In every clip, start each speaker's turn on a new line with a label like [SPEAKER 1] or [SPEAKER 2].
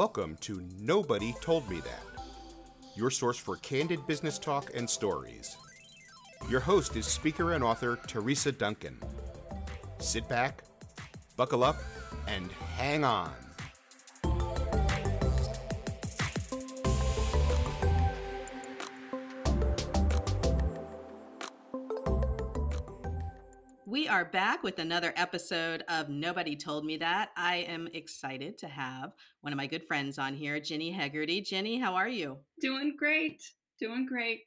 [SPEAKER 1] Welcome to Nobody Told Me That, your source for candid business talk and stories. Your host is speaker and author Teresa Duncan. Sit back, buckle up, and hang on.
[SPEAKER 2] Are back with another episode of Nobody Told Me That. I am excited to have one of my good friends on here, Ginny Hegarty. Ginny, how are you?
[SPEAKER 3] Doing great. Doing great.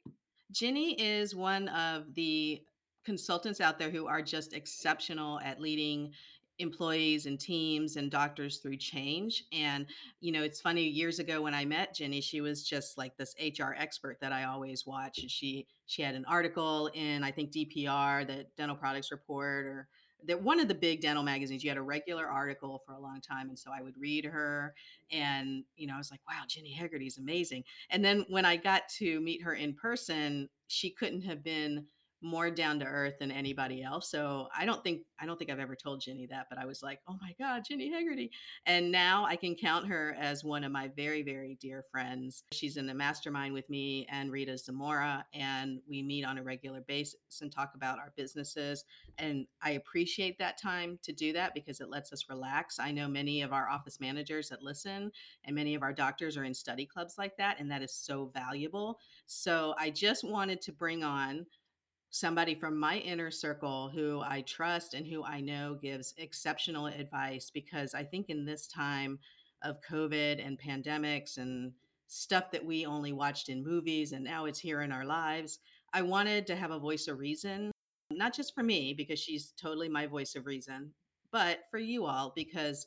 [SPEAKER 2] Ginny is one of the consultants out there who are just exceptional at leading employees and teams and doctors through change. And, you know, it's funny, years ago when I met Ginny, she was just like this HR expert that I always watch. And she she had an article in I think DPR, the Dental Products Report, or that one of the big dental magazines. You had a regular article for a long time. And so I would read her and, you know, I was like, wow, Ginny Hegarty is amazing. And then when I got to meet her in person, she couldn't have been more down to earth than anybody else. So I don't think I don't think I've ever told Ginny that, but I was like, oh my God, Ginny Hegarty. And now I can count her as one of my very, very dear friends. She's in the mastermind with me and Rita Zamora, and we meet on a regular basis and talk about our businesses. And I appreciate that time to do that because it lets us relax. I know many of our office managers that listen and many of our doctors are in study clubs like that, and that is so valuable. So I just wanted to bring on somebody from my inner circle who I trust and who I know gives exceptional advice because I think in this time of COVID and pandemics and stuff that we only watched in movies and now it's here in our lives, I wanted to have a voice of reason, not just for me because she's totally my voice of reason, but for you all because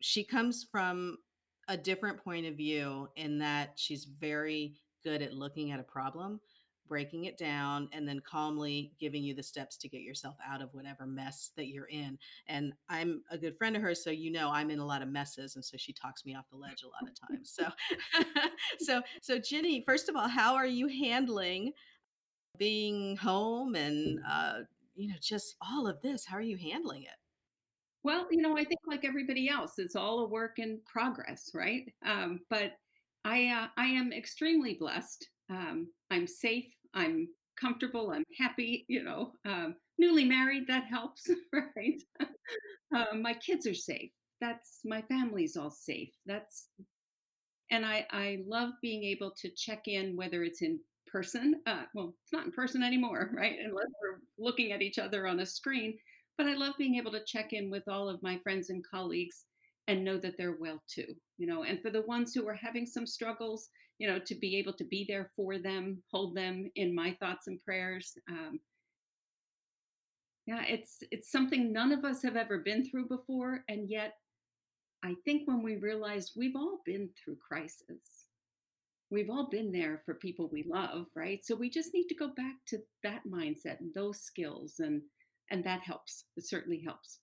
[SPEAKER 2] she comes from a different point of view in that she's very good at looking at a problem breaking it down and then calmly giving you the steps to get yourself out of whatever mess that you're in. And I'm a good friend of hers, so you know I'm in a lot of messes, and so she talks me off the ledge a lot of times. So, so, so Ginny, first of all, how are you handling being home and uh, you know just all of this? How are you handling it?
[SPEAKER 3] Well, you know, I think like everybody else, it's all a work in progress, right? Um, but I, uh, I am extremely blessed. Um, I'm safe. I'm comfortable. I'm happy. You know, um, newly married, that helps, right? um, my kids are safe. That's my family's all safe. That's, and I, I love being able to check in, whether it's in person. Uh, well, it's not in person anymore, right? Unless we're looking at each other on a screen. But I love being able to check in with all of my friends and colleagues and know that they're well too you know and for the ones who are having some struggles you know to be able to be there for them hold them in my thoughts and prayers um, yeah it's it's something none of us have ever been through before and yet i think when we realize we've all been through crisis we've all been there for people we love right? So we just need to go back to that mindset and those skills and and that helps it certainly helps.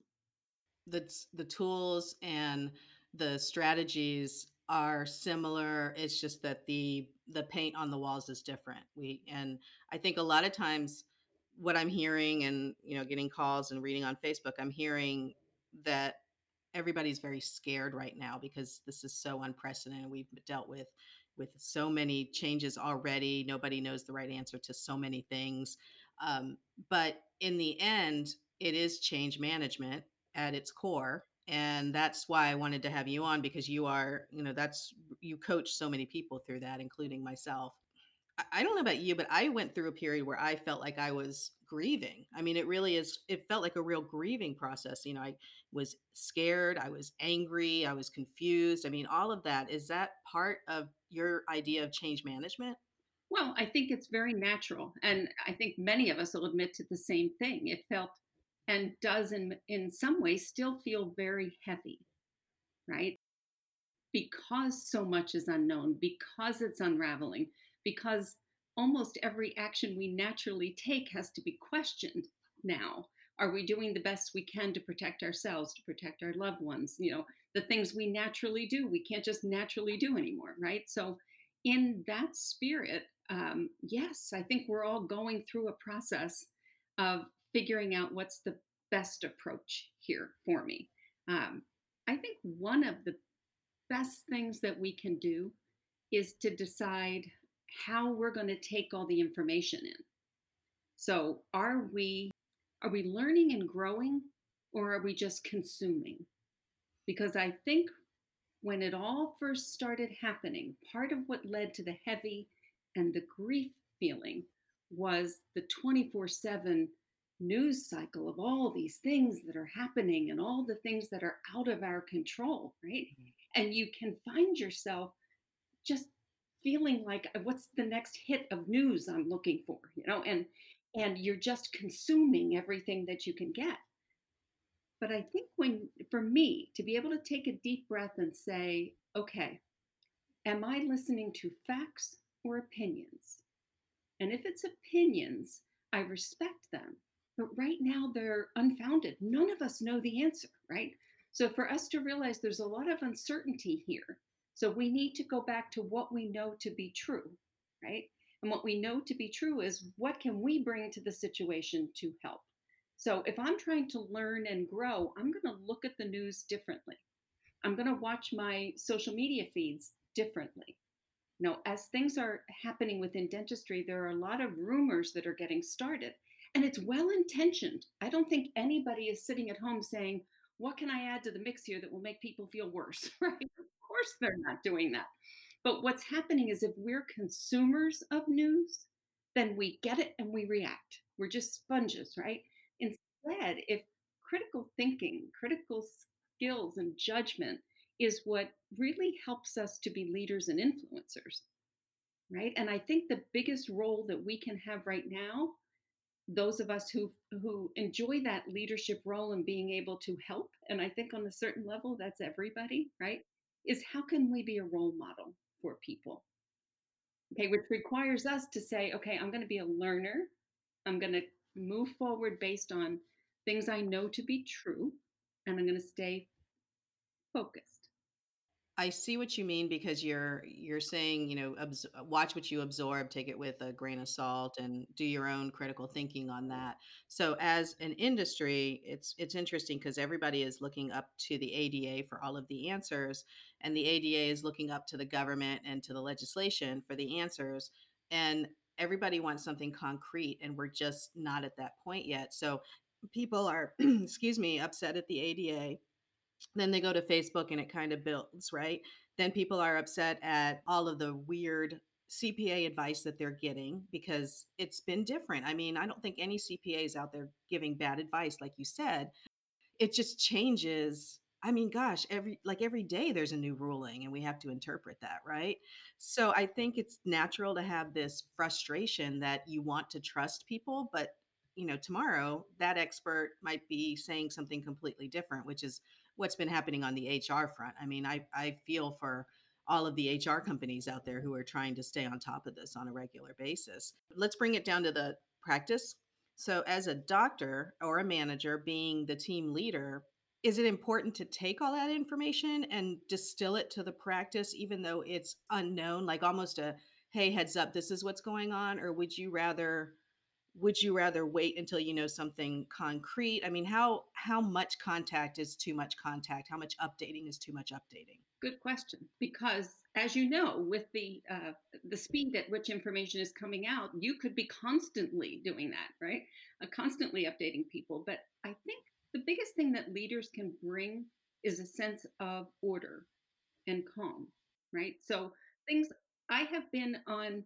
[SPEAKER 2] The the tools and the strategies are similar it's just that the the paint on the walls is different. We and i think a lot of times what i'm hearing and you know getting calls and reading on facebook i'm hearing that everybody's very scared right now because this is so unprecedented. We've dealt with with so many changes already. Nobody knows the right answer to so many things. Um, but in the end it is change management at its core and that's why i wanted to have you on because you are you know that's you coach so many people through that including myself. I, don't know about you but i went through a period where i felt like i was grieving. I mean it really is it felt like a real grieving process you know i was scared i was angry i was confused. I mean all of that is that part of your idea of change management?
[SPEAKER 3] Well i think it's very natural and i think many of us will admit to the same thing. It felt and does in in some ways still feel very heavy right? Because so much is unknown because it's unraveling because almost every action we naturally take has to be questioned now. Are we doing the best we can to protect ourselves to protect our loved ones? You know the things we naturally do we can't just naturally do anymore right? So in that spirit um, yes i think we're all going through a process of figuring out what's the best approach here for me. Um, I think one of the best things that we can do is to decide how we're going to take all the information in. So, are we are we learning and growing or are we just consuming? Because I think when it all first started happening, part of what led to the heavy and the grief feeling was the 24 7 news cycle of all these things that are happening and all the things that are out of our control, right? Mm-hmm. And you can find yourself just feeling like uh, what's the next hit of news I'm looking for, you know, and and you're just consuming everything that you can get. But I think when for me to be able to take a deep breath and say, okay, am I listening to facts or opinions? And if it's opinions, I respect them. But right now they're unfounded. None of us know the answer, right? So for us to realize there's a lot of uncertainty here. So we need to go back to what we know to be true, right? And what we know to be true is what can we bring to the situation to help? So if I'm trying to learn and grow, I'm going to look at the news differently. I'm going to watch my social media feeds differently. Know, as things are happening within dentistry, there are a lot of rumors that are getting started. And it's well intentioned. I don't think anybody is sitting at home saying, What can I add to the mix here that will make people feel worse? right? Of course, they're not doing that. But what's happening is if we're consumers of news, then we get it and we react. We're just sponges, right? Instead, if critical thinking, critical skills, and judgment is what really helps us to be leaders and influencers, right? And I think the biggest role that we can have right now, those of us who who enjoy that leadership role and being able to help, and I think on a certain level that's everybody, right? Is how can we be a role model for people? Okay, which requires us to say, okay, I'm going to be a learner. I'm going to move forward based on things I know to be true, and I'm going to stay focused.
[SPEAKER 2] I see what you mean because you're you're saying, you know, abs- watch what you absorb, take it with a grain of salt and do your own critical thinking on that. So as an industry, it's it's interesting because everybody is looking up to the ADA for all of the answers and the ADA is looking up to the government and to the legislation for the answers and everybody wants something concrete and we're just not at that point yet. So people are excuse me, upset at the ADA then they go to Facebook and it kind of builds, right? Then people are upset at all of the weird CPA advice that they're getting because it's been different. I mean, I don't think any CPA is out there giving bad advice, like you said. It just changes. I mean, gosh, every like every day there's a new ruling and we have to interpret that, right? So I think it's natural to have this frustration that you want to trust people, but you know, tomorrow that expert might be saying something completely different, which is what's been happening on the HR front. I mean, I, I feel for all of the HR companies out there who are trying to stay on top of this on a regular basis. Let's bring it down to the practice. So, as a doctor or a manager, being the team leader, is it important to take all that information and distill it to the practice, even though it's unknown, like almost a hey, heads up, this is what's going on? Or would you rather would you rather wait until you know something concrete? I mean how how much contact is too much contact? How much updating is too much updating?
[SPEAKER 3] Good question because as you know with the uh, the speed at which information is coming out you could be constantly doing that right? Uh, constantly updating people but i think the biggest thing that leaders can bring is a sense of order and calm right? So things i have been on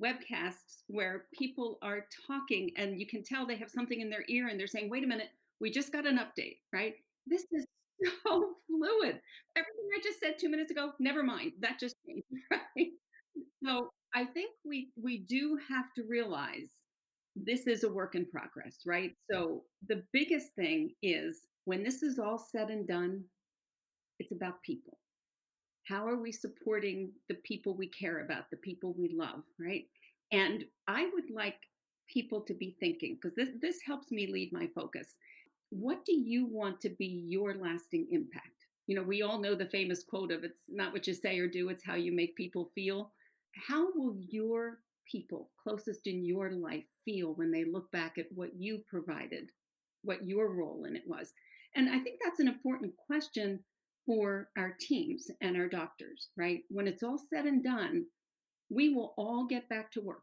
[SPEAKER 3] webcasts where people are talking and you can tell they have something in their ear and they're saying, wait a minute, we just got an update, right? This is so fluid. Everything I just said two minutes ago, never mind. That just changed, right? So I think we we do have to realize this is a work in progress, right? So the biggest thing is when this is all said and done, it's about people how are we supporting the people we care about, the people we love, right? And I would like people to be thinking, because this, this helps me lead my focus. What do you want to be your lasting impact? You know, we all know the famous quote of it's not what you say or do, it's how you make people feel. How will your people closest in your life feel when they look back at what you provided, what your role in it was? And I think that's an important question for our teams and our doctors, right? When it's all said and done, we will all get back to work.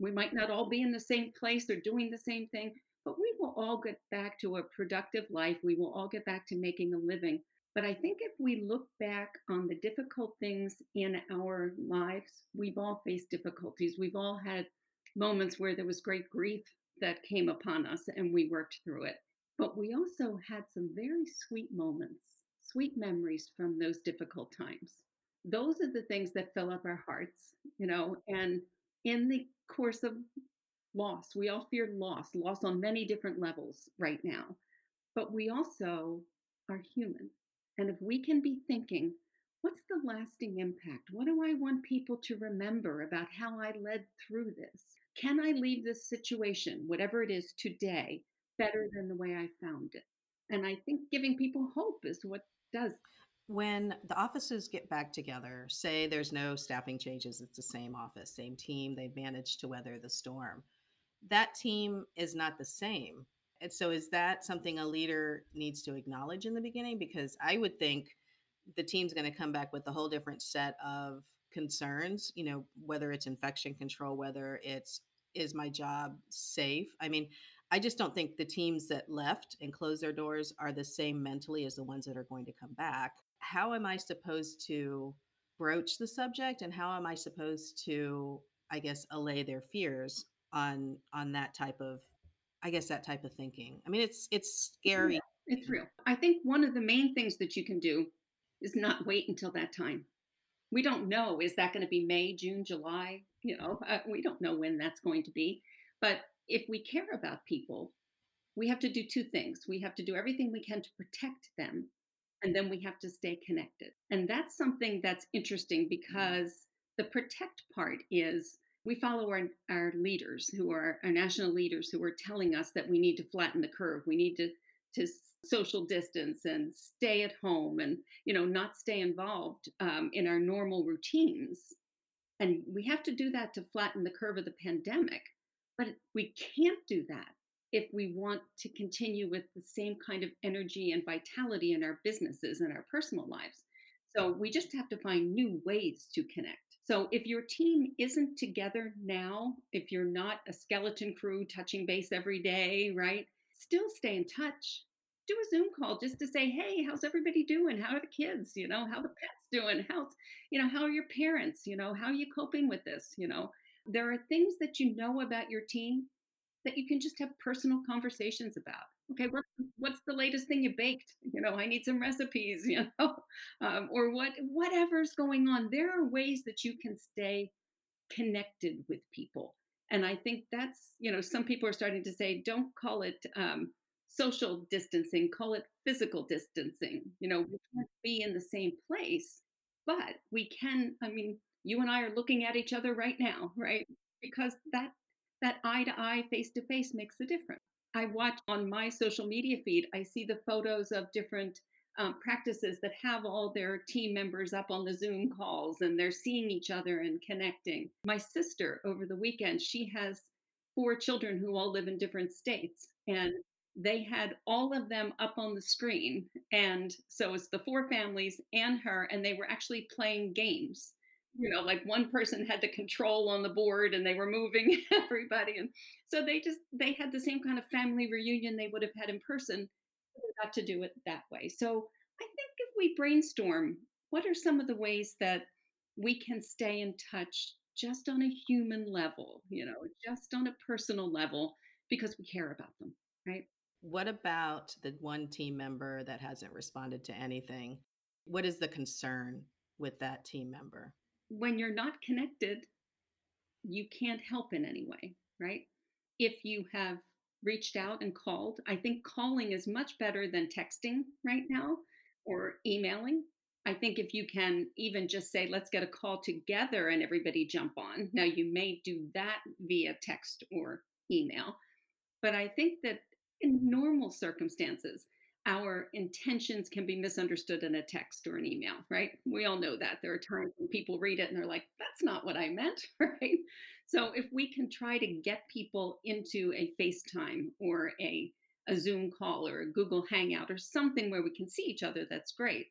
[SPEAKER 3] We might not all be in the same place or doing the same thing, but we will all get back to a productive life. We will all get back to making a living. But I think if we look back on the difficult things in our lives, we've all faced difficulties. We've all had moments where there was great grief that came upon us and we worked through it. But we also had some very sweet moments, sweet memories from those difficult times. Those are the things that fill up our hearts, you know, and in the course of loss, we all fear loss, loss on many different levels right now. But we also are human. And if we can be thinking, what's the lasting impact? What do I want people to remember about how I led through this? Can I leave this situation, whatever it is today, better than the way I found it? And I think giving people hope is what does.
[SPEAKER 2] When the offices get back together, say there's no staffing changes, it's the same office, same team, they've managed to weather the storm. That team is not the same. And so, is that something a leader needs to acknowledge in the beginning? Because I would think the team's going to come back with a whole different set of concerns, you know, whether it's infection control, whether it's is my job safe? I mean, I just don't think the teams that left and closed their doors are the same mentally as the ones that are going to come back. How am I supposed to broach the subject and how am I supposed to I guess allay their fears on on that type of I guess that type of thinking. I mean, it's it's scary.
[SPEAKER 3] Yeah, it's real. I think one of the main things that you can do is not wait until that time. We don't know is that going to be May, June, July, you know, uh, we don't know when that's going to be. But if we care about people, we have to do two things. We have to do everything we can to protect them, and then we have to stay connected. And that's something that's interesting mm-hmm. because the protect part is we follow our, our leaders who are our national leaders who are telling us that we need to flatten the curve we need to to social distance and stay at home and you know not stay involved um, in our normal routines and we have to do that to flatten the curve of the pandemic but we can't do that if we want to continue with the same kind of energy and vitality in our businesses and our personal lives so we just have to find new ways to connect so if your team isn't together now, if you're not a skeleton crew touching base every day, right? Still stay in touch. Do a Zoom call just to say, "Hey, how's everybody doing? How are the kids? You know, how the pets doing? How's, you know, how are your parents? You know, how are you coping with this? You know, there are things that you know about your team that you can just have personal conversations about. Okay what, what's the latest thing you baked? You know i need some recipes you know um, or what whatever's going on. There are ways that you can stay connected with people and i think that's you know some people are starting to say don't call it um, social distancing call it physical distancing. You know we can't be in the same place but we can i mean you and i are looking at each other right now right because that that eye to eye face to face makes a difference I watch on my social media feed, I see the photos of different um, practices that have all their team members up on the Zoom calls and they're seeing each other and connecting. My sister over the weekend, she has four children who all live in different states and they had all of them up on the screen. And so it's the four families and her, and they were actually playing games you know like one person had the control on the board and they were moving everybody and so they just they had the same kind of family reunion they would have had in person they got to do it that way. So i think if we brainstorm what are some of the ways that we can stay in touch just on a human level you know just on a personal level because we care about them right?
[SPEAKER 2] What about the one team member that hasn't responded to anything? What is the concern with that team member
[SPEAKER 3] when you're not connected, you can't help in any way, right? If you have reached out and called, I think calling is much better than texting right now or emailing. I think if you can even just say, let's get a call together and everybody jump on. Now, you may do that via text or email, but I think that in normal circumstances, our intentions can be misunderstood in a text or an email, right? We all know that. There are times when people read it and they're like, that's not what I meant, right? So if we can try to get people into a FaceTime or a, a Zoom call or a Google Hangout or something where we can see each other, that's great.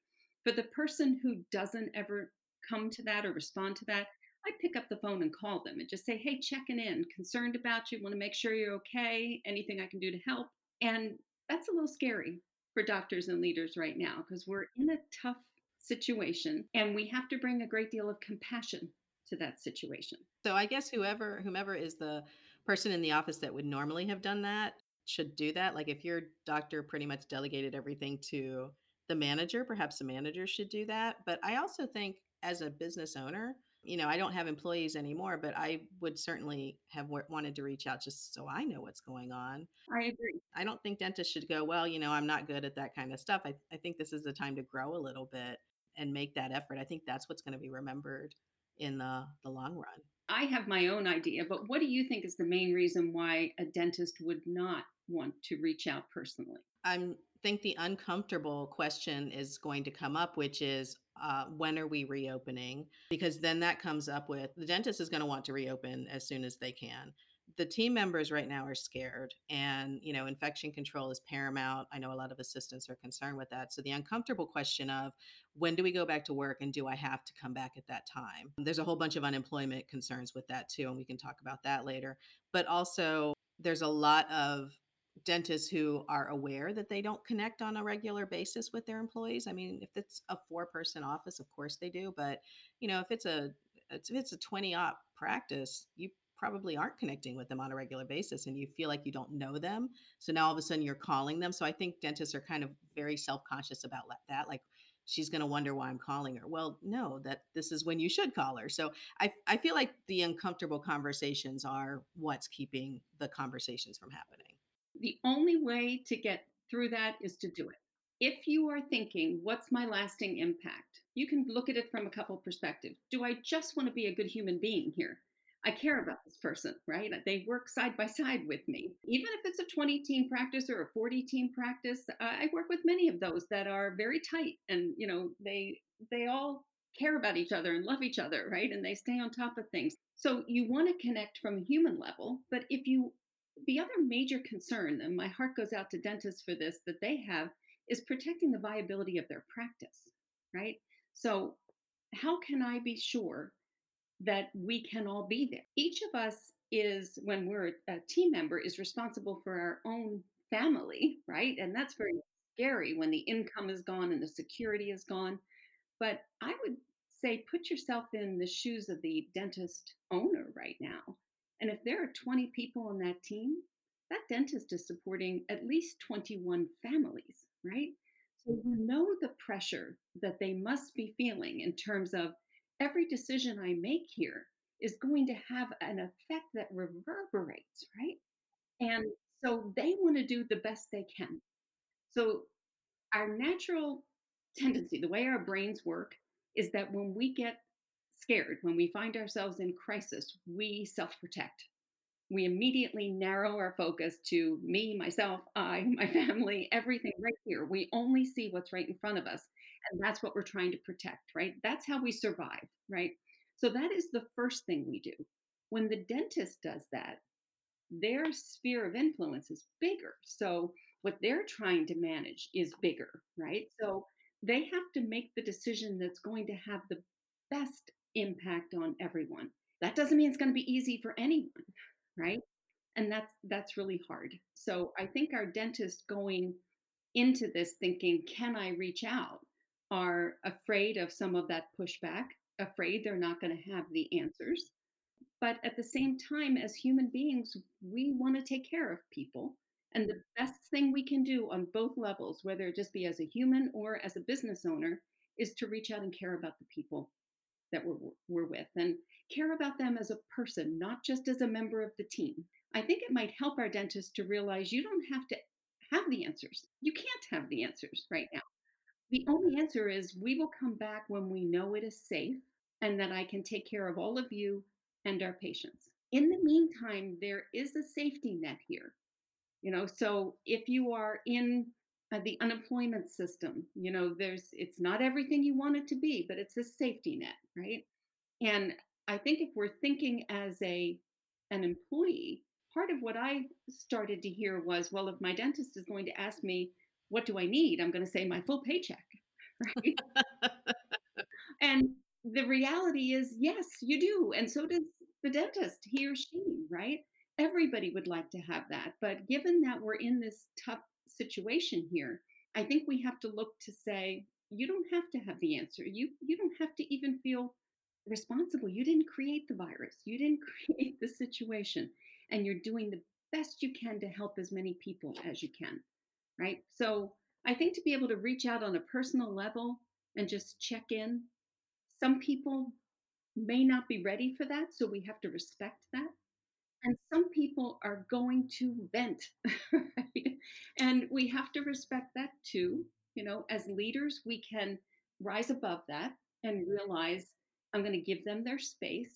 [SPEAKER 3] For the person who doesn't ever come to that or respond to that, I pick up the phone and call them and just say, "Hey, checking in, concerned about you, want to make sure you're okay, anything I can do to help." And that's a little scary for doctors and leaders right now because we're in a tough situation and we have to bring a great deal of compassion to that situation.
[SPEAKER 2] So I guess whoever whomever is the person in the office that would normally have done that should do that. Like if your doctor pretty much delegated everything to the manager, perhaps the manager should do that. But I also think as a business owner, you know, I don't have employees anymore, but I would certainly have w- wanted to reach out just so I know what's going on.
[SPEAKER 3] I agree.
[SPEAKER 2] I don't think dentists should go, well, you know, I'm not good at that kind of stuff. I, I think this is the time to grow a little bit and make that effort. I think that's what's going to be remembered in the, the long run.
[SPEAKER 3] I have my own idea, but what do you think is the main reason why a dentist would not want to reach out personally?
[SPEAKER 2] I think the uncomfortable question is going to come up, which is uh, when are we reopening? Because then that comes up with the dentist is going to want to reopen as soon as they can. The team members right now are scared and you know infection control is paramount. I know a lot of assistants are concerned with that. So the uncomfortable question of when do we go back to work and do i have to come back at that time? There's a whole bunch of unemployment concerns with that too and we can talk about that later. But also there's a lot of dentists who are aware that they don't connect on a regular basis with their employees i mean if it's a four person office of course they do but you know if it's a if it's a 20 op practice you probably aren't connecting with them on a regular basis and you feel like you don't know them. So now all of a sudden you're calling them. So I think dentists are kind of very self conscious about that. Like, she's going to wonder why I'm calling her. Well, no, that this is when you should call her. So I, I feel like the uncomfortable conversations are what's keeping the conversations from happening.
[SPEAKER 3] The only way to get through that is to do it. If you are thinking, what's my lasting impact? You can look at it from a couple perspectives. Do I just want to be a good human being here? I care about this person, right? They work side by side with me. Even if it's a 20 team practice or a 40 team practice, I work with many of those that are very tight and, you know, they they all care about each other and love each other, right? And they stay on top of things. So you want to connect from a human level, but if you the other major concern, and my heart goes out to dentists for this, that they have is protecting the viability of their practice, right? So how can I be sure that we can all be there. Each of us is, when we're a team member, is responsible for our own family, right? And that's very scary when the income is gone and the security is gone. But I would say put yourself in the shoes of the dentist owner right now. And if there are 20 people on that team, that dentist is supporting at least 21 families, right? So mm-hmm. you know the pressure that they must be feeling in terms of every decision I make here is going to have an effect that reverberates, right? And so they want to do the best they can. So our natural tendency, the way our brains work, is that when we get scared, when we find ourselves in crisis, we self protect we immediately narrow our focus to me, myself, I, my family, everything right here. We only see what's right in front of us. And that's what we're trying to protect, right? That's how we survive, right? So that is the first thing we do. When the dentist does that, their sphere of influence is bigger. So what they're trying to manage is bigger, right? So they have to make the decision that's going to have the best impact on everyone. That doesn't mean it's going to be easy for anyone, right? And that's that's really hard. So I think our dentists going into this thinking, can I reach out, are afraid of some of that pushback, afraid they're not going to have the answers. But at the same time, as human beings, we want to take care of people. And the best thing we can do on both levels, whether it just be as a human or as a business owner, is to reach out and care about the people that we're, we're with and care about them as a person, not just as a member of the team. I think it might help our dentists to realize you don't have to have the answers. You can't have the answers right now. The only answer is we will come back when we know it is safe and that I can take care of all of you and our patients. In the meantime, there is a safety net here. You know, so if you are in Uh, the unemployment system you know there's it's not everything you want it to be but it's a safety net right and i think if we're thinking as a an employee part of what i started to hear was well if my dentist is going to ask me what do i need i'm going to say my full paycheck right? And the reality is, yes, you do. And so does the dentist, he or she, right? Everybody would like to have that. But given that we're in this tough situation here, I think we have to look to say, you don't have to have the answer. You you don't have to even feel responsible. You didn't create the virus. You didn't create the situation. And you're doing the best you can to help as many people as you can. Right. So I think to be able to reach out on a personal level and just check in some people may not be ready for that, so we have to respect that. And some people are going to vent, right? And we have to respect that too. You know, as leaders, we can rise above that and realize I'm going to give them their space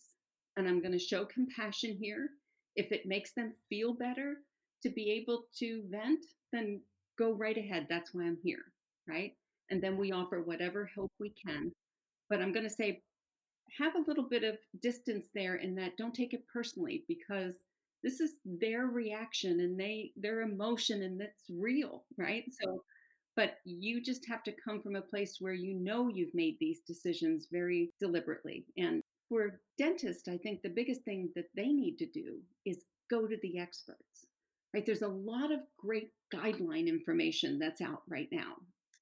[SPEAKER 3] and I'm going to show compassion here. If it makes them feel better to be able to vent, then go right ahead. That's why I'm here, right? And then we offer whatever help we can but I'm going to say have a little bit of distance there in that don't take it personally because this is their reaction and they their emotion and that's real, right? So but you just have to come from a place where you know you've made these decisions very deliberately. And for dentists, I think the biggest thing that they need to do is go to the experts. Right? There's a lot of great guideline information that's out right now.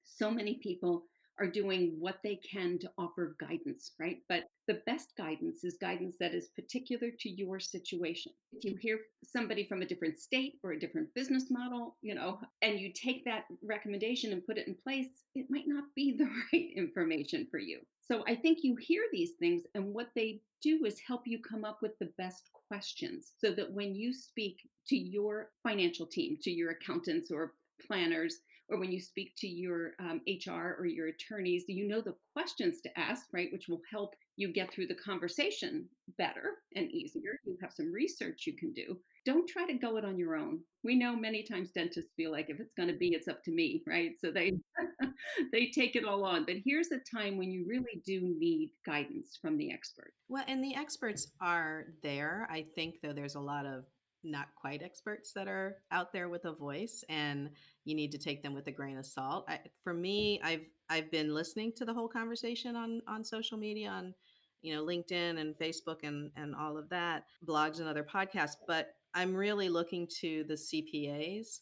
[SPEAKER 3] So many people are doing what they can to offer guidance, right? But the best guidance is guidance that is particular to your situation. If you hear somebody from a different state or a different business model, you know, and you take that recommendation and put it in place, it might not be the right information for you. So I think you hear these things, and what they do is help you come up with the best questions so that when you speak to your financial team, to your accountants or planners, or when you speak to your um, HR or your attorneys, you know the questions to ask, right? Which will help you get through the conversation better and easier. You have some research you can do. Don't try to go it on your own. We know many times dentists feel like if it's going to be, it's up to me, right? So they they take it all on. But here's a time when you really do need guidance from the expert.
[SPEAKER 2] Well, and the experts are there. I think though there's a lot of not quite experts that are out there with a voice and you need to take them with a grain of salt. I, for me, I've I've been listening to the whole conversation on on social media on you know LinkedIn and Facebook and and all of that, blogs and other podcasts, but I'm really looking to the CPAs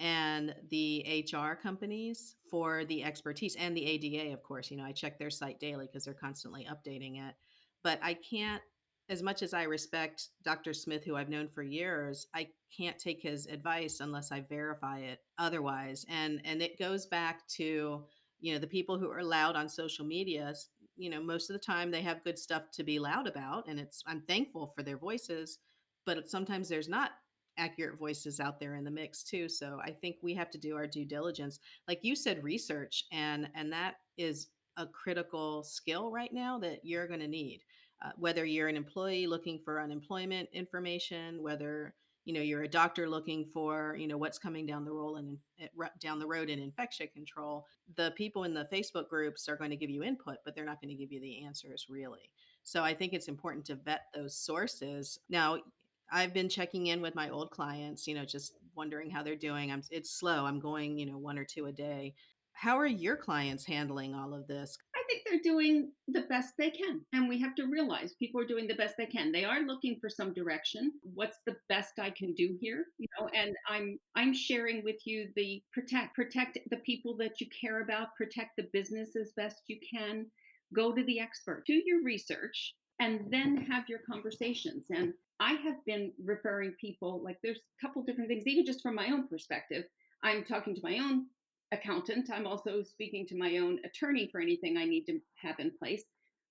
[SPEAKER 2] and the HR companies for the expertise and the ADA of course, you know, I check their site daily because they're constantly updating it. But I can't as much as I respect Dr. Smith, who I've known for years, I can't take his advice unless I verify it otherwise. And and it goes back to you know the people who are loud on social media. You know, most of the time they have good stuff to be loud about, and it's I'm thankful for their voices, but sometimes there's not accurate voices out there in the mix too. So I think we have to do our due diligence, like you said, research, and and that is a critical skill right now that you're going to need uh, whether you're an employee looking for unemployment information, whether you know you're a doctor looking for you know what's coming down the road and eh, down the road in infection control the people in the facebook groups are going to give you input but they're not going to give you the answers really. So i think it's important to vet those sources. Now i've been checking in with my old clients you know just wondering how they're doing. I'm it's slow. I'm going you know one or two a day. How are your clients handling all of this
[SPEAKER 3] think they're doing the best they can. And we have to realize people are doing the best they can. They are looking for some direction. What's the best I can do here? You know, and I'm I'm sharing with you the protect protect the people that you care about, protect the business as best you can. Go to the expert, do your research, and then have your conversations. And I have been referring people like there's a couple different things, even just from my own perspective. I'm talking to my own accountant. I'm also speaking to my own attorney for anything I need to have in place.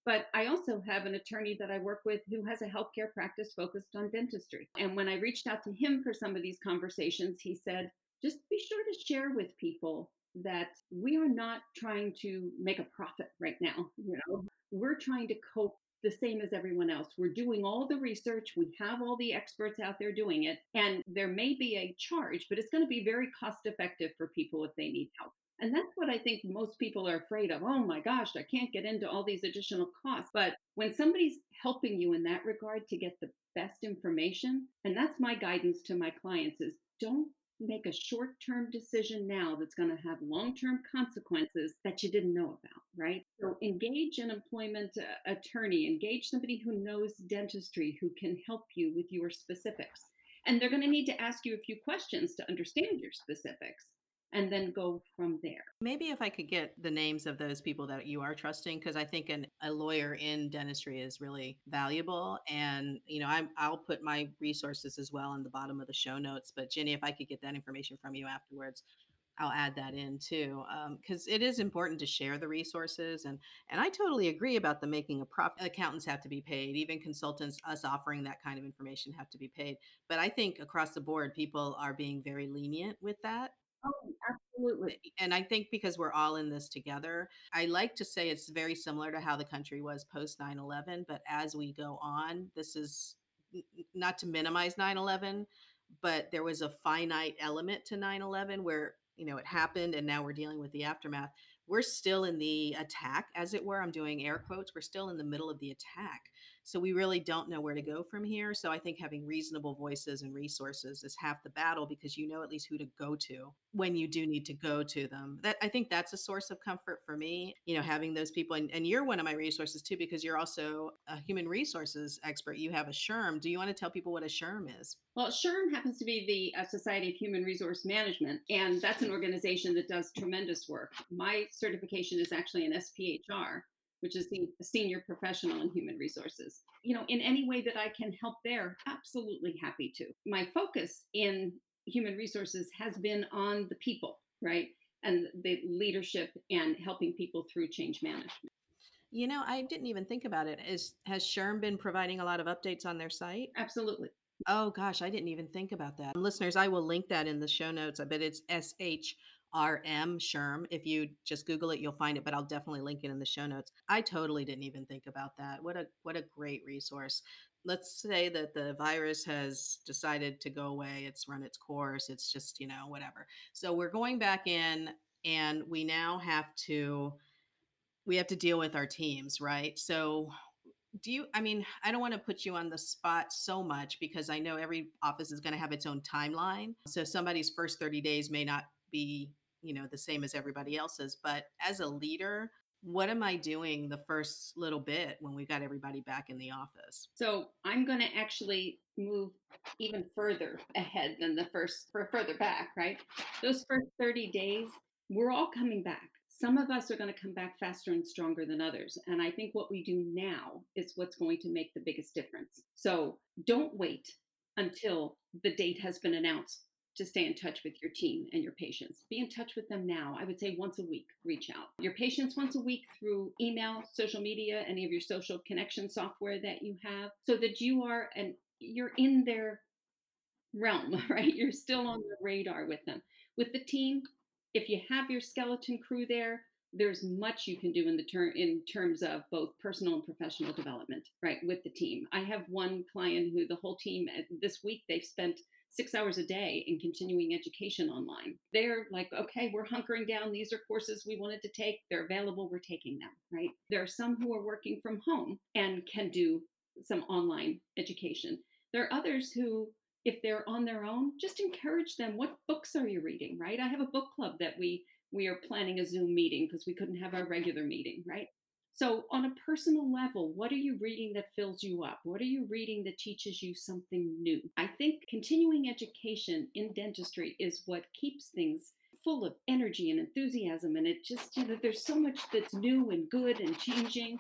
[SPEAKER 3] But I also have an attorney that I work with who has a healthcare practice focused on dentistry. And when I reached out to him for some of these conversations, he said, just be sure to share with people that we are not trying to make a profit right now. You know, we're trying to cope the same as everyone else. We're doing all the research, we have all the experts out there doing it, and there may be a charge, but it's going to be very cost effective for people if they need help. And that's what I think most people are afraid of. Oh my gosh, I can't get into all these additional costs. But when somebody's helping you in that regard to get the best information, and that's my guidance to my clients is don't make a short term decision now that's going to have long term consequences that you didn't know about, right? So engage an employment uh, attorney, engage somebody who knows dentistry who can help you with your specifics. And they're going to need to ask you a few questions to understand your specifics and then go from there.
[SPEAKER 2] Maybe if I could get the names of those people that you are trusting, because I think an, a lawyer in dentistry is really valuable. And, you know, i I'll put my resources as well in the bottom of the show notes. But Ginny, if I could get that information from you afterwards, I'll add that in too, because um, it is important to share the resources, and and I totally agree about the making a profit. Accountants have to be paid, even consultants, us offering that kind of information have to be paid. But I think across the board, people are being very lenient with that,
[SPEAKER 3] Oh, absolutely.
[SPEAKER 2] and I think because we're all in this together, I like to say it's very similar to how the country was post 9 11. But as we go on, this is not to minimize 9 11, but there was a finite element to 9 11 where, you know, it happened and now we're dealing with the aftermath. We're still in the attack, as it were. I'm doing air quotes. We're still in the middle of the attack. So we really don't know where to go from here. So I think having reasonable voices and resources is half the battle because you know at least who to go to when you do need to go to them. That I think that's a source of comfort for me, you know, having those people and, and you're one of my resources too because you're also a human resources expert. You have a SHRM. Do you want to tell people what a SHRM is?
[SPEAKER 3] Well, SHRM happens to be the uh, Society of Human Resource Management, and that's an organization that does tremendous work. My certification is actually an SPHR, which is the senior professional in human resources. You know, in any way that I can help there, absolutely happy to. My focus in human resources has been on the people, right? And the leadership and helping people through change management.
[SPEAKER 2] You know, I didn't even think about it. Is has Sherm been providing a lot of updates on their site?
[SPEAKER 3] Absolutely.
[SPEAKER 2] Oh gosh, I didn't even think about that. Listeners, I will link that in the show notes. I bet it's SH RM Sherm. If you just Google it, you'll find it, but I'll definitely link it in the show notes. I totally didn't even think about that. What a what a great resource. Let's say that the virus has decided to go away. It's run its course. It's just, you know, whatever. So we're going back in and we now have to we have to deal with our teams, right? So do you i mean i don't want to put you on the spot so much because i know every office is going to have its own timeline so somebody's first 30 days may not be you know the same as everybody else's but as a leader what am i doing the first little bit when we got everybody back in the office?
[SPEAKER 3] So i'm going to actually move even further ahead than the first for further back right? Those first 30 days we're all coming back. Some of us are going to come back faster and stronger than others and i think what we do now is what's going to make the biggest difference. So don't wait until the date has been announced to stay in touch with your team and your patients. Be in touch with them now. I would say once a week, reach out. Your patients once a week through email, social media, any of your social connection software that you have, so that you are and you're in their realm, right? You're still on the radar with them. With the team, if you have your skeleton crew there, there's much you can do in the term in terms of both personal and professional development right with the team i have one client who the whole team uh, this week they've spent six hours a day in continuing education online. They're like, okay, we're hunkering down. These are courses we wanted to take. They're available. We're taking them, right? There are some who are working from home and can do some online education. There are others who, if they're on their own, just encourage them. What books are you reading, right? I have a book club that we we are planning a Zoom meeting because we couldn't have our regular meeting, right? So, on a personal level, what are you reading that fills you up? What are you reading that teaches you something new? I think continuing education in dentistry is what keeps things full of energy and enthusiasm. And it just, you know, there's so much that's new and good and changing.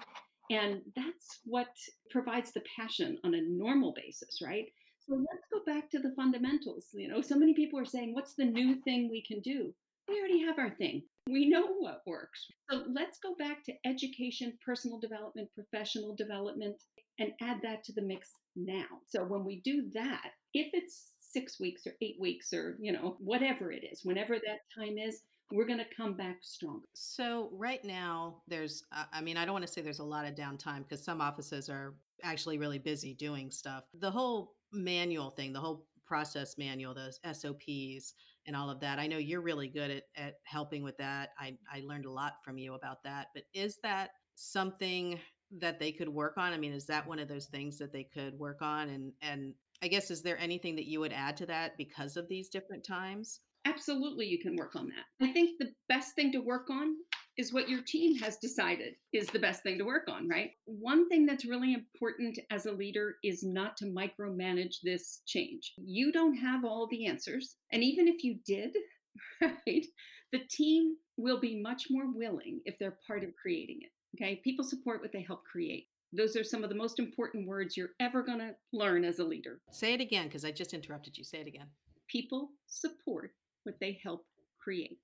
[SPEAKER 3] And that's what provides the passion on a normal basis, right? So let's go back to the fundamentals. You know, so many people are saying, what's the new thing we can do? We already have our thing. We know what works. So let's go back to education, personal development, professional development, and add that to the mix now. So when we do that, if it's six weeks or eight weeks or, you know, whatever it is, whenever that time is, we're going to come back stronger.
[SPEAKER 2] So, right now, there's, I mean, I don't want to say there's a lot of downtime because some offices are actually really busy doing stuff. The whole manual thing, the whole process manual, those SOPs, and all of that. I know you're really good at, at helping with that. I, I learned a lot from you about that. But is that something that they could work on? I mean, is that one of those things that they could work on? And and I guess, is there anything that you would add to that because of these different times?
[SPEAKER 3] Absolutely, you can work on that. I think the best thing to work on is what your team has decided is the best thing to work on, right? One thing that's really important as a leader is not to micromanage this change. You don't have all the answers. And even if you did, right, the team will be much more willing if they're part of creating it. Okay. People support what they help create. Those are some of the most important words you're ever going to learn as a leader.
[SPEAKER 2] Say it again because I just interrupted you. Say it again.
[SPEAKER 3] People support what they help create.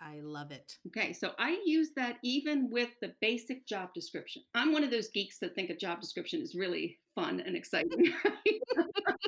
[SPEAKER 2] I love it.
[SPEAKER 3] Okay, so I use that even with the basic job description. I'm one of those geeks that think a job description is really fun and exciting.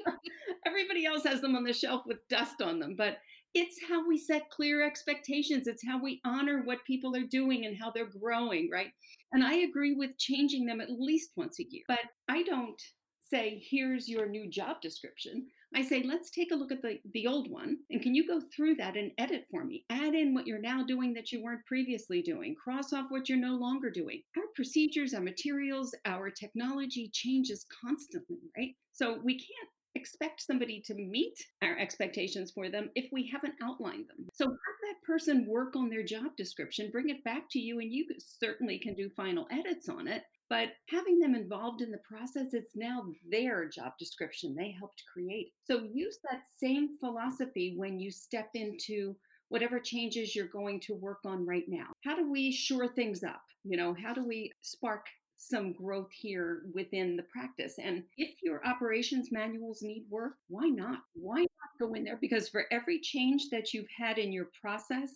[SPEAKER 3] Everybody else has them on the shelf with dust on them, but it's how we set clear expectations. It's how we honor what people are doing and how they're growing, right? And I agree with changing them at least once a year, but I don't say, here's your new job description. I say, let's take a look at the, the old one. And can you go through that and edit for me? Add in what you're now doing that you weren't previously doing. Cross off what you're no longer doing. Our procedures, our materials, our technology changes constantly, right? So we can't expect somebody to meet our expectations for them if we haven't outlined them. So have that person work on their job description, bring it back to you, and you certainly can do final edits on it. But having them involved in the process, it's now their job description. They helped create. So use that same philosophy when you step into whatever changes you're going to work on right now. How do we shore things up? You know, how do we spark some growth here within the practice. And if your operations manuals need work, why not? Why not go in there? Because for every change that you've had in your process,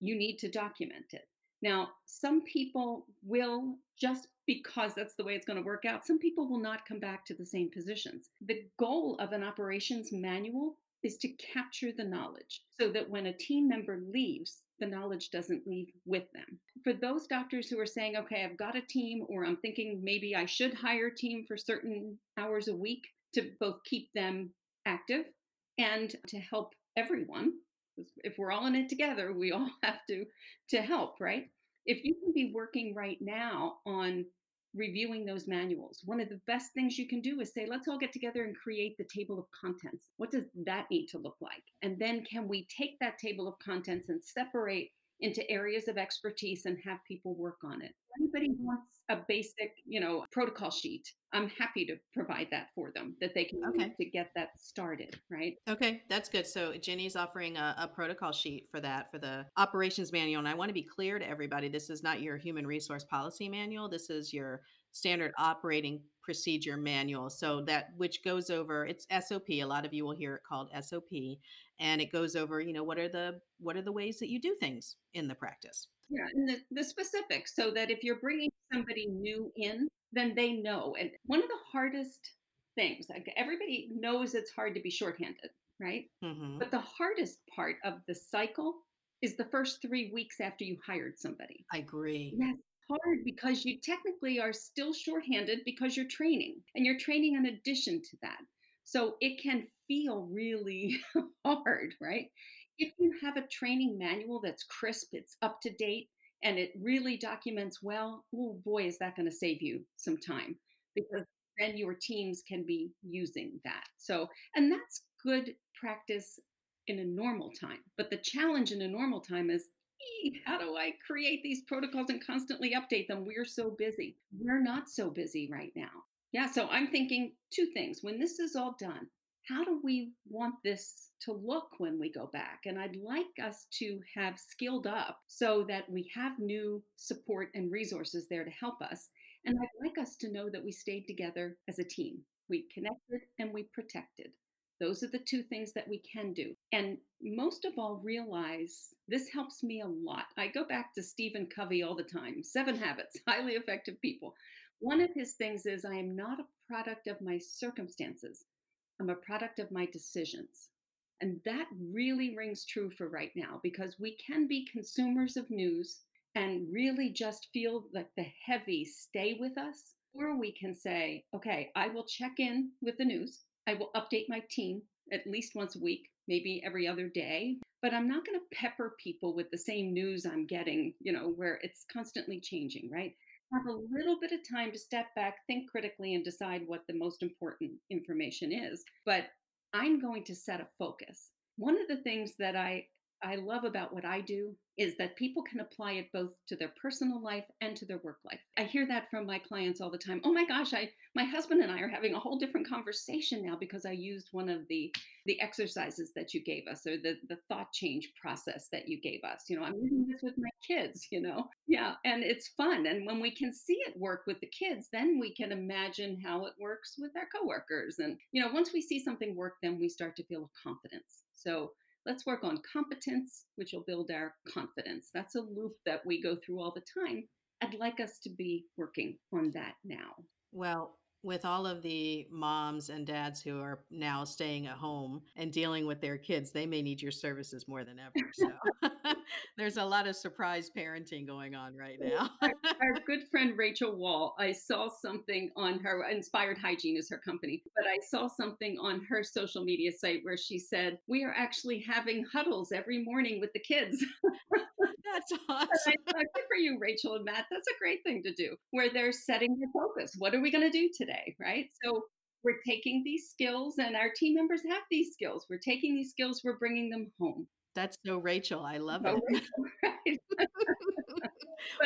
[SPEAKER 3] you need to document it. Now, some people will just because that's the way it's going to work out, some people will not come back to the same positions. The goal of an operations manual is to capture the knowledge so that when a team member leaves, the knowledge doesn't leave with them. For those doctors who are saying, okay, I've got a team, or I'm thinking maybe I should hire a team for certain hours a week to both keep them active and to help everyone. If we're all in it together, we all have to to help, right? If you can be working right now on reviewing those manuals. One of the best things you can do is say, let's all get together and create the table of contents. What does that need to look like? And then can we take that table of contents and separate into areas of expertise and have people work on it. If anybody mm-hmm. wants a basic, you know, protocol sheet, I'm happy to provide that for them that they can okay. to get that started, right?
[SPEAKER 2] Okay, that's good. So Ginny's offering a, a, protocol sheet for that for the operations manual. And I want to be clear to everybody this is not your human resource policy manual. This is your standard operating procedure manual. So that which goes over it's SOP. A lot of you will hear it called SOP and it goes over, you know, what are the what are the ways that you do things in the practice.
[SPEAKER 3] Yeah, and the, the specifics so that if you're bringing somebody new in, then they know. And one of the hardest things, like everybody knows it's hard to be shorthanded, right? Mm-hmm. But the hardest part of the cycle is the first three weeks after you hired somebody.
[SPEAKER 2] I agree.
[SPEAKER 3] Yes, hard because you technically are still shorthanded because you're training and you're training in addition to that. So it can feel really hard, right? If you have a training manual that's crisp, it's up to date, and it really documents well, oh boy, is that going to save you some time because then your teams can be using that. So, and that's good practice in a normal time. But the challenge in a normal time is how do I create these protocols and constantly update them? We're so busy. We're not so busy right now. Yeah, so I'm thinking two things. When this is all done, how do we want this to look when we go back? And I'd like us to have skilled up so that we have new support and resources there to help us. And I'd like us to know that we stayed together as a team. We connected and we protected. Those are the two things that we can do. And most of all, realize this helps me a lot. I go back to Stephen Covey all the time Seven Habits, Highly Effective People. One of his things is I am not a product of my circumstances, I'm a product of my decisions. And that really rings true for right now because we can be consumers of news and really just feel like the heavy stay with us. Or we can say, okay, I will check in with the news. I will update my team at least once a week, maybe every other day. But I'm not going to pepper people with the same news I'm getting, you know, where it's constantly changing, right? have a little bit of time to step back, think critically, and decide what the most important information is. But I'm going to set a focus. One of the things that I I love about what I do is that people can apply it both to their personal life and to their work life. I hear that from my clients all the time. Oh my gosh, I my husband and I are having a whole different conversation now because I used one of the the exercises that you gave us or the the thought change process that you gave us. You know, I'm using mm-hmm. this with my kids, you know. Yeah, and it's fun and when we can see it work with the kids, then we can imagine how it works with our coworkers and you know, once we see something work then we start to feel confidence. So Let's work on competence, which will build our confidence. That's a loop that we go through all the time. I'd like us to be working on that now.
[SPEAKER 2] Well, with all of the moms and dads who are now staying at home and dealing with their kids, they may need your services more than ever. So there's a lot of surprise parenting going on right now.
[SPEAKER 3] our, our good friend Rachel Wall, I saw something on her, Inspired Hygiene is her company, but I saw something on her social media site where she said, We are actually having huddles every morning with the kids.
[SPEAKER 2] That's awesome.
[SPEAKER 3] Good for you, Rachel and Matt. That's a great thing to do where they're setting their focus. What are we going to do today? Right. So we're taking these skills, and our team members have these skills. We're taking these skills, we're bringing them home.
[SPEAKER 2] That's so Rachel. I love so it. Rachel, right?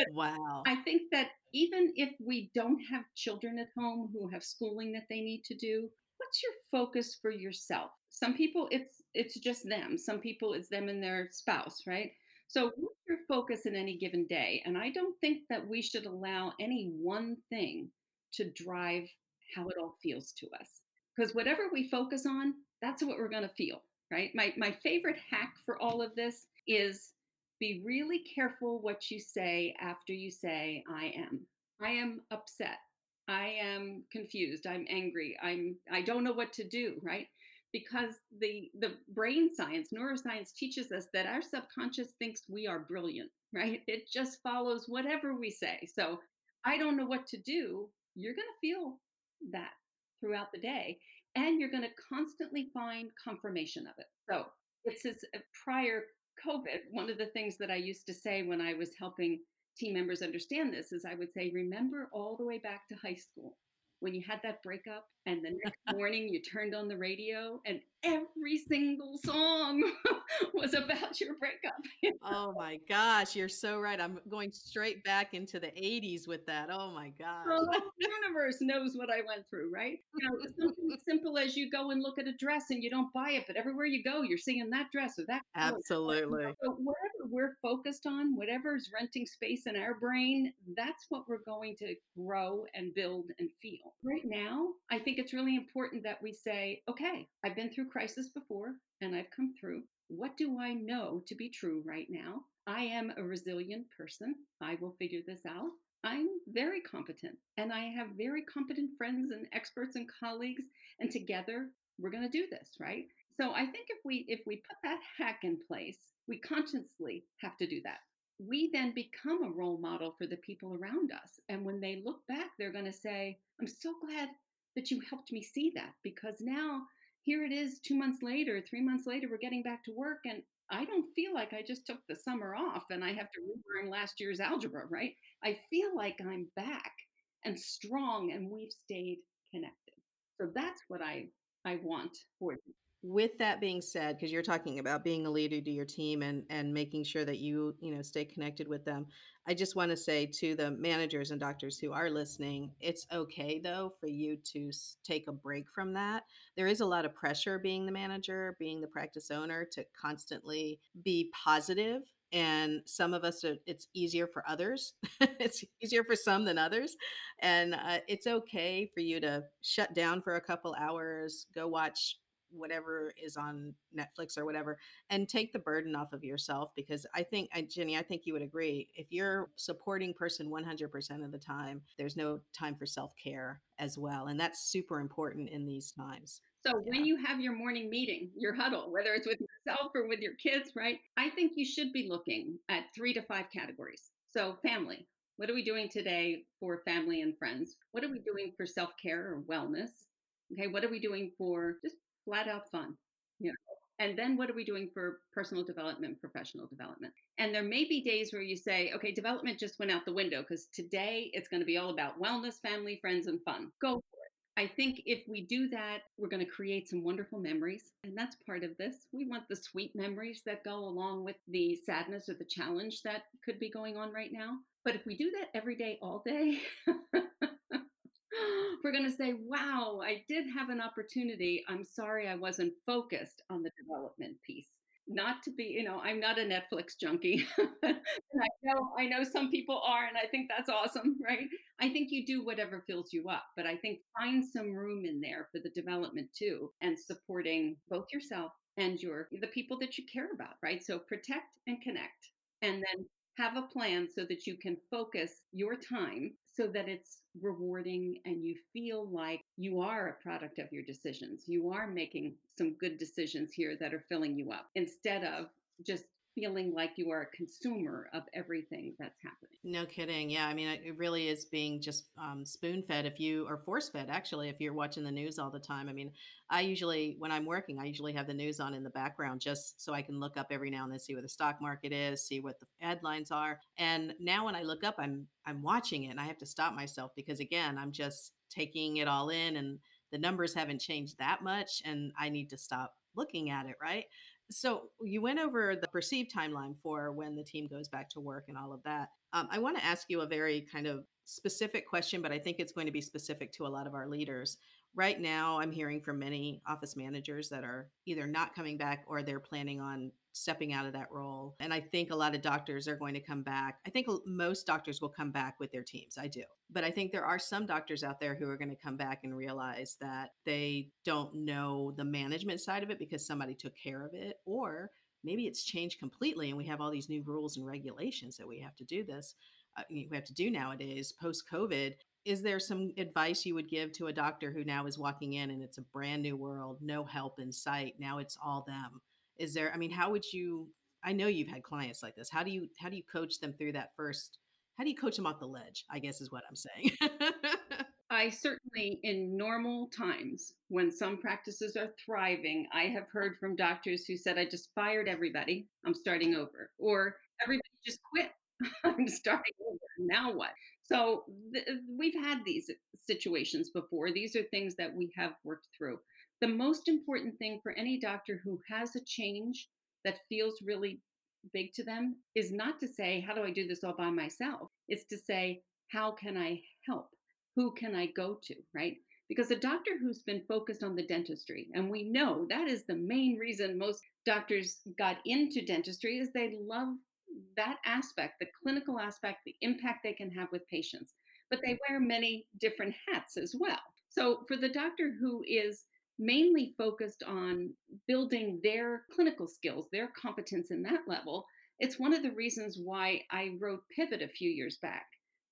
[SPEAKER 2] wow.
[SPEAKER 3] I think that even if we don't have children at home who have schooling that they need to do, what's your focus for yourself? Some people it's it's just them. Some people it's them and their spouse, right? So, what's your focus in any given day? And I don't think that we should allow any one thing to drive how it all feels to us. Because whatever we focus on, that's what we're going to feel, right? My, my favorite hack for all of this is be really careful what you say after you say, I am. I am upset. I am confused. I'm angry. I'm I don't know what to do, right? Because the the brain science neuroscience teaches us that our subconscious thinks we are brilliant right? It just follows whatever we say. So i don't know what to do. You're going to feel that throughout the day and you're going to constantly find confirmation of it. So it's this uh, prior covid one of the things that i used to say when i was helping team members understand this is i would say remember all the way back to high school when you had that breakup and the next morning you turned on the radio and every single song was about your breakup.
[SPEAKER 2] oh my gosh, you're so right. I'm going straight back into the 80s with that. Oh my gosh.
[SPEAKER 3] The universe knows what I went through, right? You know, something as simple as you go and look at a dress and you don't buy it, but everywhere you go, you're seeing that dress or that.
[SPEAKER 2] Absolutely.
[SPEAKER 3] So whatever we're focused on, whatever's renting space in our brain, that's what we're going to grow and build and feel. Right now, I think it's really important that we say, okay, I've been through crisis before and I've come through. What do I know to be true right now? I am a resilient person. I will figure this out. I'm very competent and I have very competent friends and experts and colleagues and together we're going to do this, right? So I think if we if we put that hack in place, we consciously have to do that. We then become a role model for the people around us. And when they look back, they're going to say, I'm so glad that you helped me see that because now here it is two months later, three months later, we're getting back to work and I don't feel like I just took the summer off and I have to relearn last year's algebra, right? I feel like I'm back and strong and we've stayed connected. So that's what I I want for you
[SPEAKER 2] with that being said because you're talking about being a leader to your team and and making sure that you you know stay connected with them i just want to say to the managers and doctors who are listening it's okay though for you to take a break from that. There is a lot of pressure being the manager being the practice owner to constantly be positive and some of us it's easier for others it's easier for some than others and uh, it's okay for you to shut down for a couple hours go watch whatever is on Netflix or whatever and take the burden off of yourself because I think I Ginny I think you would agree if you're supporting person 100% of the time there's no time for self-care as well and that's super important in these times.
[SPEAKER 3] So yeah. when you have your morning meeting, your huddle, whether it's with yourself or with your kids, right? I think you should be looking at 3 to 5 categories. So family, what are we doing today for family and friends? What are we doing for self-care or wellness? Okay, what are we doing for just flat out fun, you know. And then what are we doing for personal development, professional development? And there may be days where you say, okay, development just went out the window because today it's going to be all about wellness, family, friends, and fun. Go for it. I think if we do that, we're going to create some wonderful memories. And that's part of this. We want the sweet memories that go along with the sadness or the challenge that could be going on right now. But if we do that every day, all day, we're going to say, wow, I did have an opportunity. I'm sorry I wasn't focused on the development piece. Not to be, you know, I'm not a Netflix junkie. I know I know some people are, and I think that's awesome, right? I think you do whatever fills you up, but I think find some room in there for the development too and supporting both yourself and your the people that you care about, right? So protect and connect. And then have a plan so that you can focus your time so that it's rewarding and you feel like you are a product of your decisions. You are making some good decisions here that are filling you up instead of just feeling like you are a consumer of everything that's happening.
[SPEAKER 2] No kidding. Yeah. I mean, it really is being just um, spoon fed if you, or force fed actually, if you're watching the news all the time. I mean, I usually, when I'm working, I usually have the news on in the background just so I can look up every now and then, see where the stock market is, see what the headlines are. And now when I look up, I'm, I'm watching it and I have to stop myself because again, I'm just taking it all in and the numbers haven't changed that much and I need to stop looking at it, right? So you went over the perceived timeline for when the team goes back to work and all of that. Um, I want to ask you a very kind of specific question, but I think it's going to be specific to a lot of our leaders. Right now, I'm hearing from many office managers that are either not coming back or they're planning on stepping out of that role. And I think a lot of doctors are going to come back. I think most doctors will come back with their teams. I do. But I think there are some doctors out there who are going to come back and realize that they don't know the management side of it because somebody took care of it or maybe it's changed completely and we have all these new rules and regulations that we have to do this uh, we have to do nowadays post covid is there some advice you would give to a doctor who now is walking in and it's a brand new world no help in sight now it's all them is there i mean how would you i know you've had clients like this how do you how do you coach them through that first how do you coach them off the ledge i guess is what i'm saying
[SPEAKER 3] I certainly, in normal times, when some practices are thriving, I have heard from doctors who said, I just fired everybody. I'm starting over. Or everybody just quit. I'm starting over. Now what? So th- we've had these situations before. These are things that we have worked through the most important thing for any doctor who has a change that feels really big to them is not to say, How do I do this all by myself? It's to say, How can I help? Who can I go to? Right? Because a doctor who's been focused on the dentistry, and we know that is the main reason most doctors got into dentistry, is they love that aspect, the clinical aspect, the impact they can have with patients. But they wear many different hats as well. So for the doctor who is mainly focused on building their clinical skills, their competence in that level. It's one of the reasons why I wrote Pivot a few years back,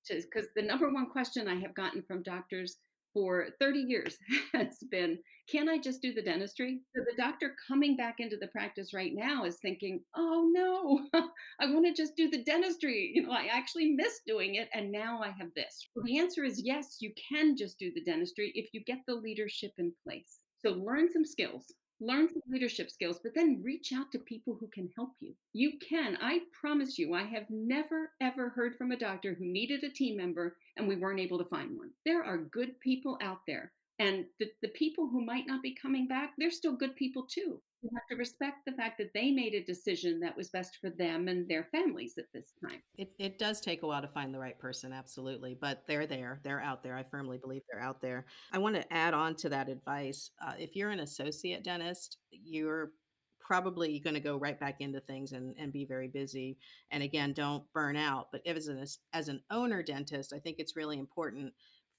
[SPEAKER 3] because the number one question I have gotten from doctors for 30 years has been can I just do the dentistry? So the doctor coming back into the practice right now is thinking, oh no, I want to just do the dentistry. You know, I actually miss doing it and now I have this. Well, the answer is yes, you can just do the dentistry if you get the leadership in place. So learn some skills, learn some leadership skills, but then reach out to people who can help you. You can. I promise you, I have never, ever heard from a doctor who needed a team member and we weren't able to find one. There are good people out there. And the, the people who might not be coming back, they're still good people too you have to respect the fact that they made a decision that was best for them and their families at this time.
[SPEAKER 2] It, it does take a while to find the right person, absolutely, but they're there. They're out there. I firmly believe they're out there. I want to add on to that advice. Uh, if you're an associate dentist, you're probably going to go right back into things and, and be very busy. And again, don't burn out. But as an, as an owner dentist, I think it's really important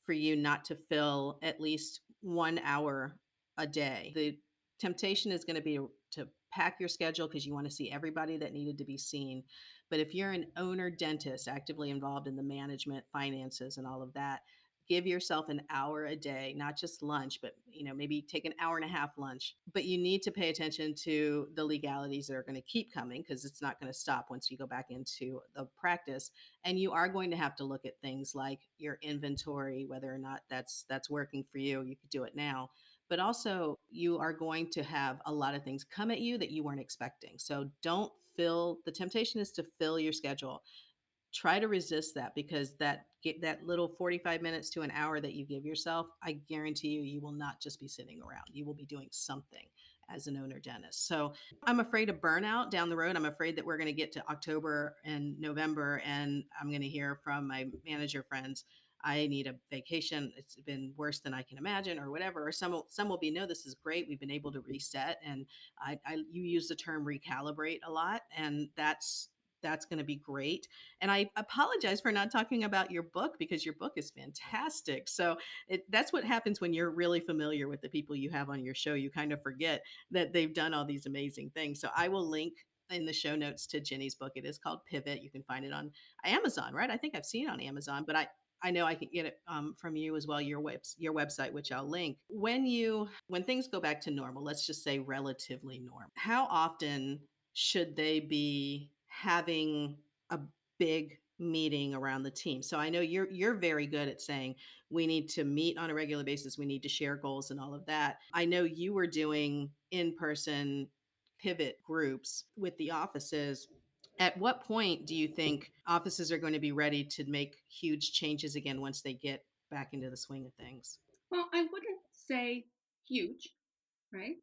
[SPEAKER 2] for you not to fill at least one hour a day. The temptation is going to be to pack your schedule because you want to see everybody that needed to be seen. But if you're an owner dentist actively involved in the management, finances, and all of that, give yourself an hour a day, not just lunch, but you know, maybe take an hour and a half lunch. But you need to pay attention to the legalities that are going to keep coming because it's not going to stop once you go back into the practice. And you are going to have to look at things like your inventory, whether or not that's that's working for you. You could do it now but also you are going to have a lot of things come at you that you weren't expecting. So don't fill the temptation is to fill your schedule try to resist that because that get that little 45 minutes to an hour that you give yourself i guarantee you you will not just be sitting around you will be doing something as an owner dentist so i'm afraid of burnout down the road i'm afraid that we're going to get to october and november and i'm going to hear from my manager friends I need a vacation. It's been worse than I can imagine, or whatever. Or some some will be, no, this is great. We've been able to reset, and I, I you use the term recalibrate a lot, and that's that's going to be great. And I apologize for not talking about your book because your book is fantastic. So it, that's what happens when you're really familiar with the people you have on your show. You kind of forget that they've done all these amazing things. So I will link in the show notes to Ginny's book. It is called Pivot. You can find it on Amazon, right? I think I've seen it on Amazon, but I I know I can get it um, from you as well, your web, your website, which I'll link. When you when things go back to normal, let's just say relatively normal, how often should they be having a big meeting around the team. So I know you're you're very good at saying we need to meet on a regular basis, we need to share goals and all of that. I know you were doing in-person pivot groups with the offices. At what point do you mm. think offices are going to be ready to make huge changes again once they get back into the swing of things?
[SPEAKER 3] Well, I wouldn't say huge, right?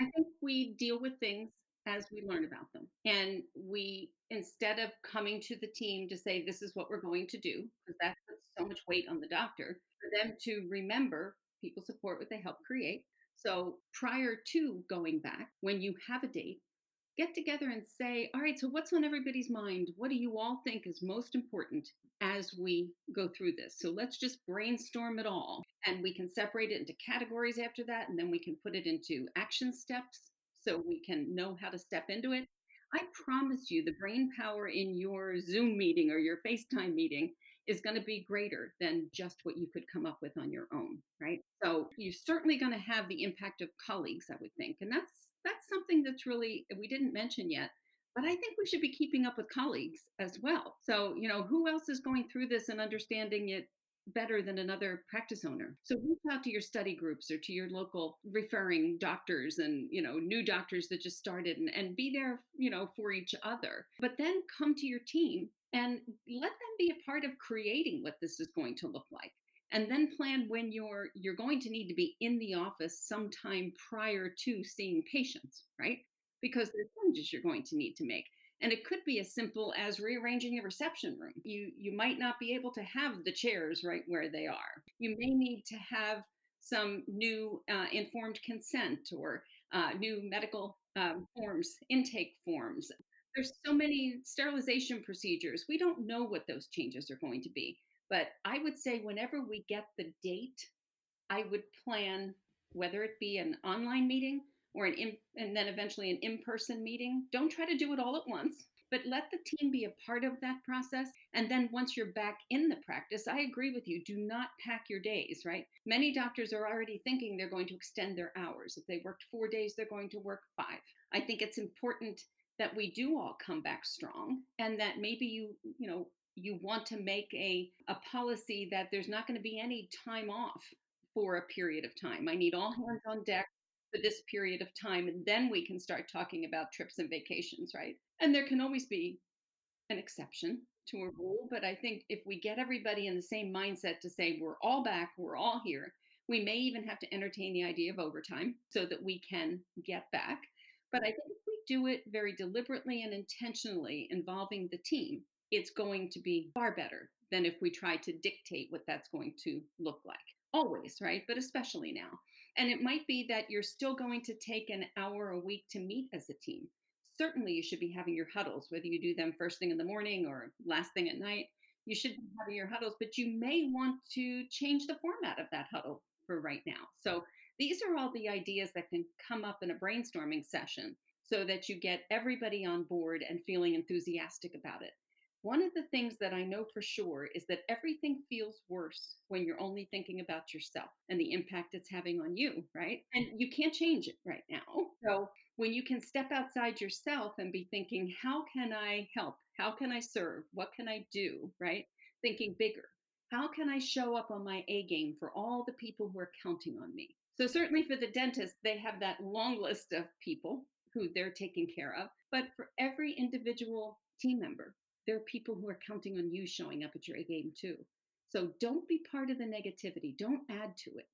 [SPEAKER 3] I think we deal with things as we learn about them. And we, instead of coming to the team to say, this is what we're going to do, because that puts so much weight on the doctor, for them to remember people support what they help create. So prior to going back, when you have a date, get together and say, all right, so what's on everybody's mind? What do you all think is most important as we go through this? So let's just brainstorm it all. And we can separate it into categories after that, and then we can put it into action steps so we can know how to step into it. I promise you, the brain power in your Zoom meeting or your FaceTime meeting is going to be greater than just what you could come up with on your own, right? So you're certainly going to have the impact of colleagues, I would think, and that's that's something that's really we didn't mention yet. But I think we should be keeping up with colleagues as well. So, you know, who else is going through this and understanding it better than another practice owner. So reach out to your study groups or to your local referring doctors and, you know, new doctors that just started and, and be there, you know, for each other. But then come to your team and let them be a part of creating what this is going to look like and then plan when you're you're going to need to be in the office sometime prior to seeing patients right because there's changes you're going to need to make and it could be as simple as rearranging a reception room. You you might not be able to have the chairs right where they are. You may need to have some new uh, informed consent or uh, new medical um, forms, intake forms. There's so many sterilization procedures. We don't know what those changes are going to be. But I would say whenever we get the date, I would plan whether it be an online meeting or an in, and then eventually an in-person meeting. Don't try to do it all at once, but let the team be a part of that process. And then once you're back in the practice, I agree with you. Do not pack your days, right? Many doctors are already thinking they're going to extend their hours. If they worked four days, they're going to work five. I think it's important that we do all come back strong and that maybe you, you know, you want to make a, a policy that there's not going to be any time off for a period of time. I need all hands on deck for this period of time. And then we can start talking about trips and vacations, right? And there can always be an exception to a rule. But I think if we get everybody in the same mindset to say, we're all back, we're all here, we may even have to entertain the idea of overtime so that we can get back. But I think do it very deliberately and intentionally involving the team, it's going to be far better than if we try to dictate what that's going to look like. Always, right? But especially now. And it might be that you're still going to take an hour a week to meet as a team. Certainly, you should be having your huddles, whether you do them first thing in the morning or last thing at night. You should be having your huddles, but you may want to change the format of that huddle for right now. So, these are all the ideas that can come up in a brainstorming session so that you get everybody on board and feeling enthusiastic about it. One of the things that I know for sure is that everything feels worse when you're only thinking about yourself and the impact it's having on you, right? And you can't change it right now. So when you can step outside yourself and be thinking, how can I help? How can I serve? What can I do, right? Thinking bigger. How can I show up on my A game for all the people who are counting on me? So certainly for the dentist, they have that long list of people who they're taking care of. But for every individual team member, there are people who are counting on you showing up at your game too. So don't be part of the negativity. Don't add to it.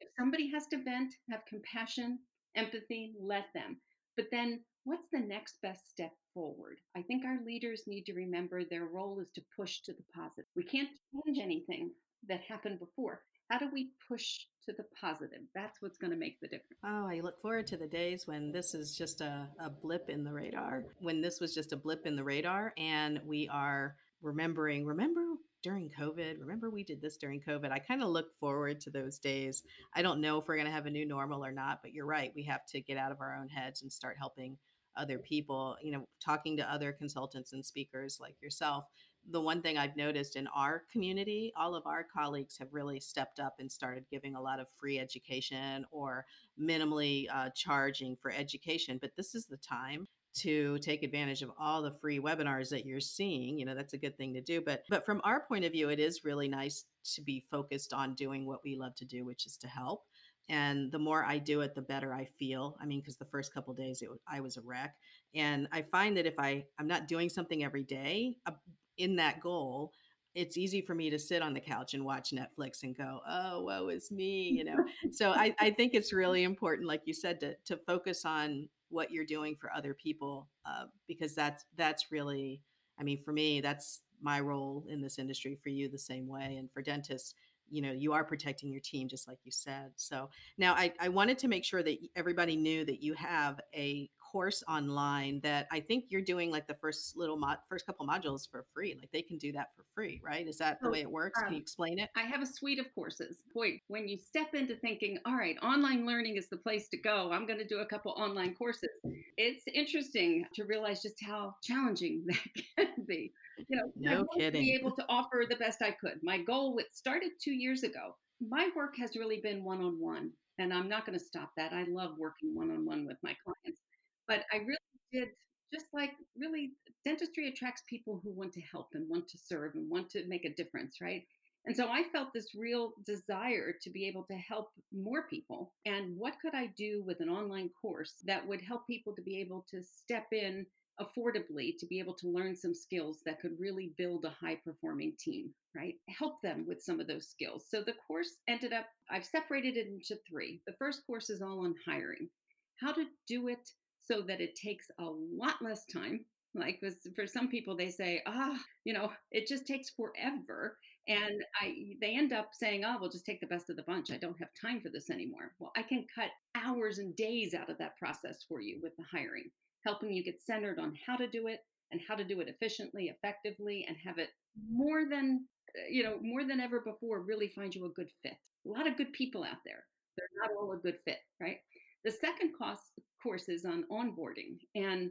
[SPEAKER 3] If somebody has to vent, have compassion, empathy, let them. But then what's the next best step forward? I think our leaders need to remember their role is to push to the positive. We can't change anything that happened before. How do we push to the positive? That's what's going to make the difference.
[SPEAKER 2] Oh, I look forward to the days when this is just a, a blip in the radar, when this was just a blip in the radar, and we are remembering, remember during COVID, remember we did this during COVID. I kind of look forward to those days. I don't know if we're going to have a new normal or not, but you're right. We have to get out of our own heads and start helping other people, you know, talking to other consultants and speakers like yourself the one thing I've noticed in our community, all of our colleagues have really stepped up and started giving a lot of free education or minimally uh, charging for education. But this is the time to take advantage of all the free webinars that you're seeing you know that's a good thing to do but but from our point of view it is really nice to be focused on doing what we love to do which is to help and the more i do it the better i feel i mean because the first couple days it, i was a wreck and i find that if i i'm not doing something every day a in that goal, it's easy for me to sit on the couch and watch Netflix and go, oh, woe is me, you know. so I, I think it's really important, like you said, to to focus on what you're doing for other people, uh, because that's that's really, I mean, for me, that's my role in this industry. For you, the same way, and for dentists, you know, you are protecting your team, just like you said. So now I, I wanted to make sure that everybody knew that you have a course online that I think you're doing like the first little mod, first couple modules for free. Like they can do that for free, right? Is that the way it works? Can you um, explain it?
[SPEAKER 3] I have a suite of courses. Boy, when you step into thinking, all right, online learning is the place to go, I'm going to do a couple online courses. It's interesting to realize just how challenging that can be. You know,
[SPEAKER 2] no kidding.
[SPEAKER 3] be able to offer the best I could. My goal with started two years ago. My work has really been one on one, and I'm not going to stop that. I love working one on one with my clients. But I really did just like really dentistry attracts people who want to help and want to serve and want to make a difference, right? And so I felt this real desire to be able to help more people. And what could I do with an online course that would help people to be able to step in affordably to be able to learn some skills that could really build a high performing team, right? Help them with some of those skills. So the course ended up, I've separated it into three. The first course is all on hiring, how to do it so that it takes a lot less time. Like for some people, they say, ah, you know, it just takes forever. And I, they end up saying, oh, we'll just take the best of the bunch. I don't have time for this anymore. Well, I can cut hours and days out of that process for you with the hiring, helping you get centered on how to do it and how to do it efficiently, effectively, and have it more than, uh, you know, more than ever before really find you a good fit. A lot of good people out there. They're not all a good fit, right? The second cost course is on onboarding. And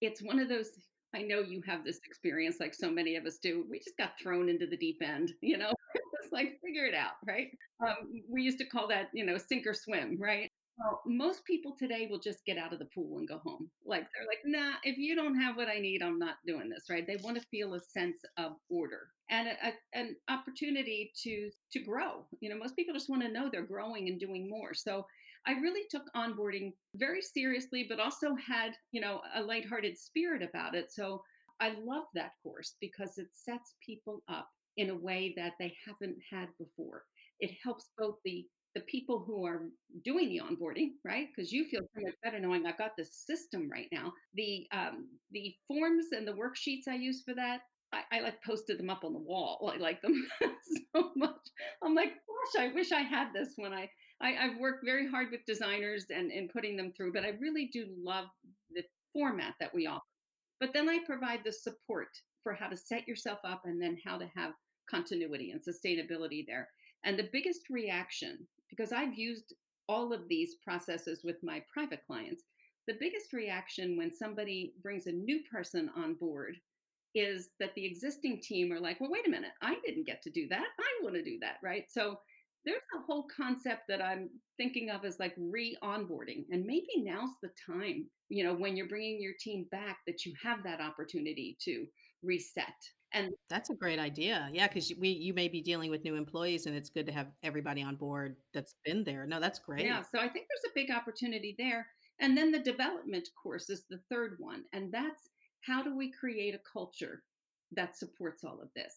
[SPEAKER 3] it's one of those, I know you have this experience like so many of us do. We just got thrown into the deep end, you know, it's like figure it out, right? Um, we used to call that, you know, sink or swim, right? Well, most people today will just get out of the pool and go home. Like they're like, nah, if you don't have what I need, I'm not doing this, right? They want to feel a sense of order and a, a, an opportunity to to grow. You know, most people just want to know they're growing and doing more. So I really took onboarding very seriously, but also had, you know, a lighthearted spirit about it. So I love that course because it sets people up in a way that they haven't had before. It helps both the the people who are doing the onboarding, right? Because you feel so much better knowing I've got this system right now. The um, the forms and the worksheets I use for that, I, I, like posted them up on the wall. I like them so much. I'm like, gosh, I wish I had this when I I, have worked very hard with designers and, and putting them through, but I really do love the format that we offer. But then I provide the support for how to set yourself up and then how to have continuity and sustainability there. And the biggest reaction, because I've used all of these processes with my private clients, the biggest reaction when somebody brings a new person on board is that the existing team are like, well, wait a minute, I didn't get to do that. I want to do that, right? So there's a whole concept that I'm thinking of as like re onboarding. And maybe now's the time, you know, when you're bringing your team back, that you have that opportunity to reset And
[SPEAKER 2] That's a great idea. Yeah, because we you may be dealing with new employees, and it's good to have everybody on board that's been there. No, that's great.
[SPEAKER 3] Yeah, so I think there's a big opportunity there. And then the development course is the third one. And that's how do we create a culture that supports all of this?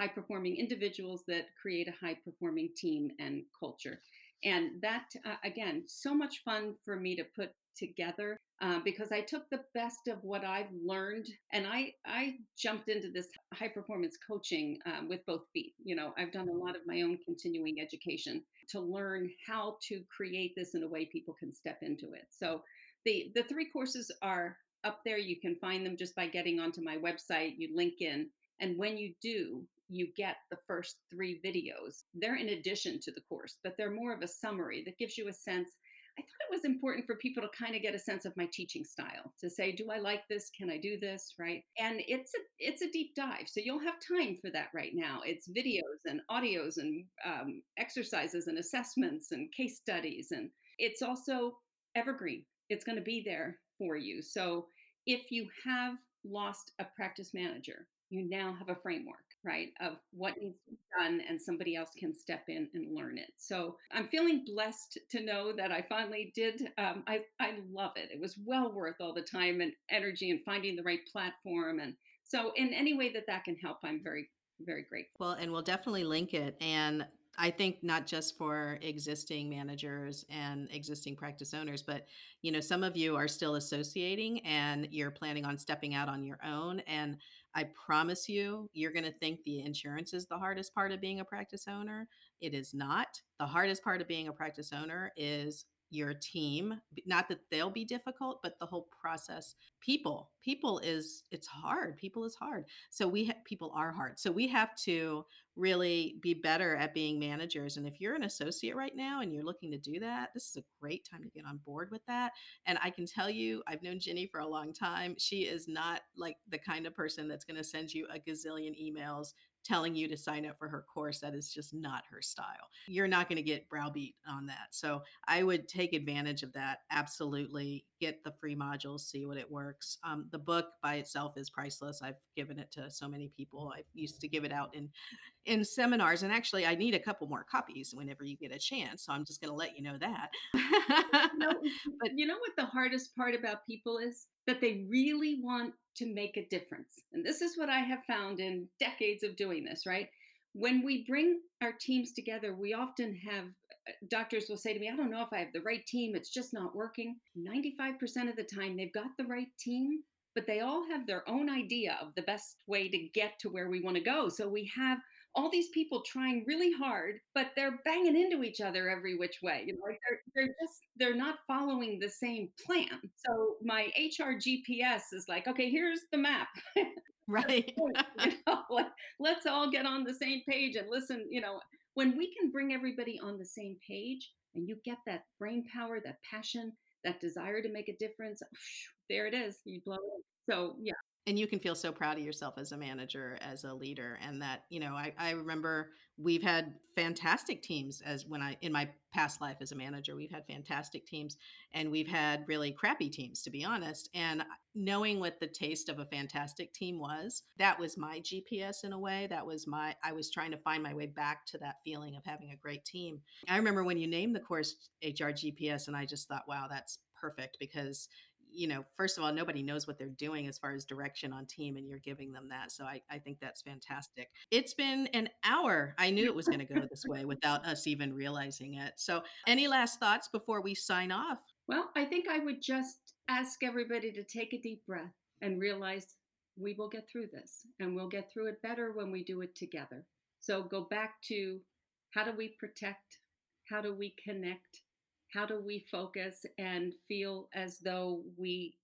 [SPEAKER 3] High performing individuals that create a high performing team and culture. And that, uh, again, so much fun for me to put together uh, because I took the best of what I've learned and I I jumped into this high performance coaching um, with both feet. You know, I've done a lot of my own continuing education to learn how to create this in a way people can step into it. So the the three courses are up there. You can find them just by getting onto my website. You link in, and when you do, you get the first three videos. They're in addition to the course, but they're more of a summary that gives you a sense. I thought it was important for people to kind of get a sense of my teaching style to say, do I like this? Can I do this? Right. And it's a it's a deep dive. So you'll have time for that right now. It's videos and audios and um, exercises and assessments and case studies. And it's also evergreen. It's going to be there for you. So if you have lost a practice manager, you now have a framework, right, of what needs to be done, and somebody else can step in and learn it. So I'm feeling blessed to know that I finally did. Um, I I love it. It was well worth all the time and energy and finding the right platform. And so in any way that that can help, I'm very very grateful.
[SPEAKER 2] Well, and we'll definitely link it. And I think not just for existing managers and existing practice owners, but you know, some of you are still associating and you're planning on stepping out on your own. And I promise you, you're going to think the insurance is the hardest part of being a practice owner. It is not. The hardest part of being a practice owner is your team. Not that they'll be difficult, but the whole process. People, people is it's hard. People is hard. So we ha- people are hard. So we have to really be better at being managers. And if you're an associate right now and you're looking to do that, this is a great time to get on board with that. And I can tell you, I've known Ginny for a long time. She is not like the kind of person that's going to send you a gazillion emails telling you to sign up for her course. That is just not her style. You're not going to get browbeat on that. So I would take advantage of that. Absolutely. Get the free modules, see what it works. Um, the book by itself is priceless. I've given it to so many people. I used to give it out in in seminars and actually I need a couple more copies whenever you get a chance. So I'm just going to let you know that.
[SPEAKER 3] You know,
[SPEAKER 2] but
[SPEAKER 3] you know what the hardest part about people is? That they really want to make a difference. And this is what I have found in decades of doing this, right? When we bring our teams together, we often have uh, doctors will say to me, I don't know if I have the right team. It's just not working. 95% of the time, they've got the right team, but they all have their own idea of the best way to get to where we want to go. So we have all these people trying really hard, but they're banging into each other every which way. You know, like they're they're just they're not following the same plan. So my HR GPS is like, okay, here's the map.
[SPEAKER 2] right.
[SPEAKER 3] you know, like, let's all get on the same page and listen. You know, when we can bring everybody on the same page, and you get that brain power, that passion, that desire to make a difference, there it is. You blow it. So yeah,
[SPEAKER 2] and you can feel so proud of yourself as a manager as a leader and that you know I, I remember we've had fantastic teams as when i in my past life as a manager we've had fantastic teams and we've had really crappy teams to be honest and knowing what the taste of a fantastic team was that was my gps in a way that was my i was trying to find my way back to that feeling of having a great team. I remember when you named the course hr gps and i just thought wow that's perfect because you know, first of all, nobody knows what they're doing as far as direction on team, and you're giving them that. So I, I think that's fantastic. It's been an hour. I knew it was going to go this way without us even realizing it. So, any last thoughts before we sign off?
[SPEAKER 3] Well, I think I would just ask everybody to take a deep breath and realize we will get through this and we'll get through it better when we do it together. So go back to how do we protect? How do we connect? How do we focus and feel as though we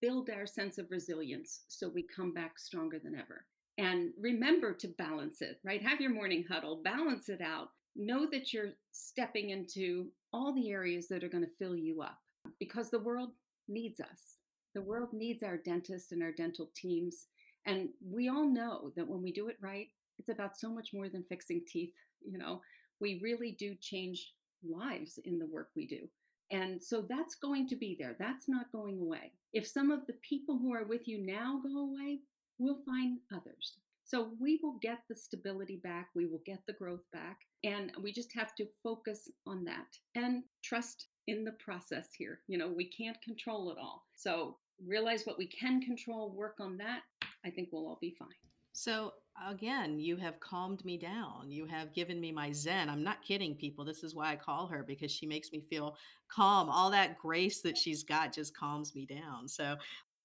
[SPEAKER 3] build our sense of resilience so we come back stronger than ever? And remember to balance it right? Have your morning huddle balance it out. Know that you're stepping into all the areas that are going to fill you up because the world needs us. The world needs our dentists and our dental teams and we all know that when we do it right it's about so much more than fixing teeth you know? We really do change lives in the work we do. And so that's going to be there. That's not going away. If some of the people who are with you now go away, we'll find others. So we will get the stability back, we will get the growth back, and we just have to focus on that and trust in the process here. You know, we can't control it all. So realize what we can control, work on that. I think we'll all be fine.
[SPEAKER 2] So again, you have calmed me down. You have given me my zen. I'm not kidding, people. This is why I call her because she makes me feel calm. All that grace that she's got just calms me down. So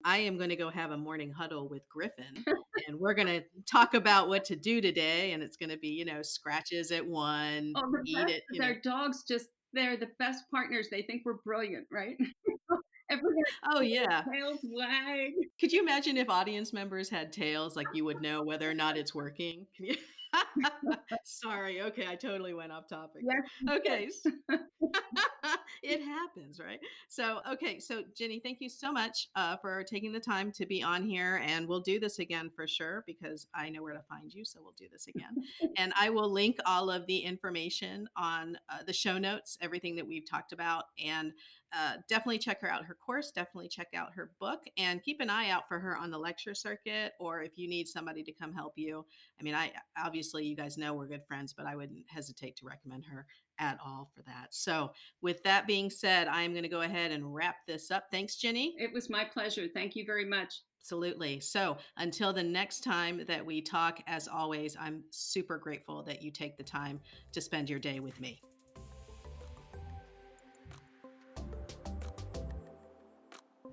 [SPEAKER 2] I am going to go have a morning huddle with Griffin and we're going to talk about what to do today. And it's going to be, you know, scratches at one,
[SPEAKER 3] Oh, the
[SPEAKER 2] eat
[SPEAKER 3] best
[SPEAKER 2] it. You know.
[SPEAKER 3] dogs just they're the best partners. They think we're brilliant, right? Everybody
[SPEAKER 2] Oh, yeah.
[SPEAKER 3] tails wag.
[SPEAKER 2] Could you imagine if audience members had tails, like you would know whether or not it's working? Can you? Sorry. Okay. I totally went off topic.
[SPEAKER 3] Yes.
[SPEAKER 2] Okay. it happens, right? So, okay. So, Ginny, thank you so much uh, for taking the time to be on here. And we'll do this again for sure because I know where to find you. So, we'll do this again. and I will link all of the information on uh, the show notes, everything that we've talked about. And uh, definitely check her out, her course. Definitely check out her book and keep an eye out for her on the lecture circuit or if you need somebody to come help you. I mean, I obviously, you guys know we're good friends, but I wouldn't hesitate to recommend her at all for that. So, with that being said, I am going to go ahead and wrap this up. Thanks, Ginny.
[SPEAKER 3] It was my pleasure. Thank you very much.
[SPEAKER 2] Absolutely. So, until the next time that we talk, as always, I'm super grateful that you take the time to spend your day with me.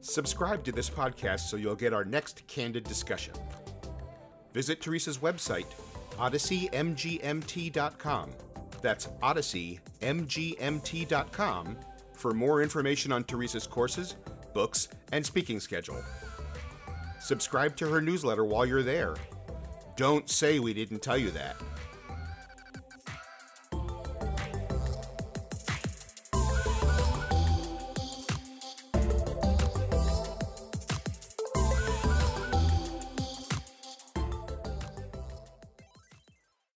[SPEAKER 1] Subscribe to this podcast so you'll get our next candid discussion. Visit Teresa's website, odysseymgmt.com. That's odysseymgmt.com for more information on Teresa's courses, books, and speaking schedule. Subscribe to her newsletter while you're there. Don't say we didn't tell you that.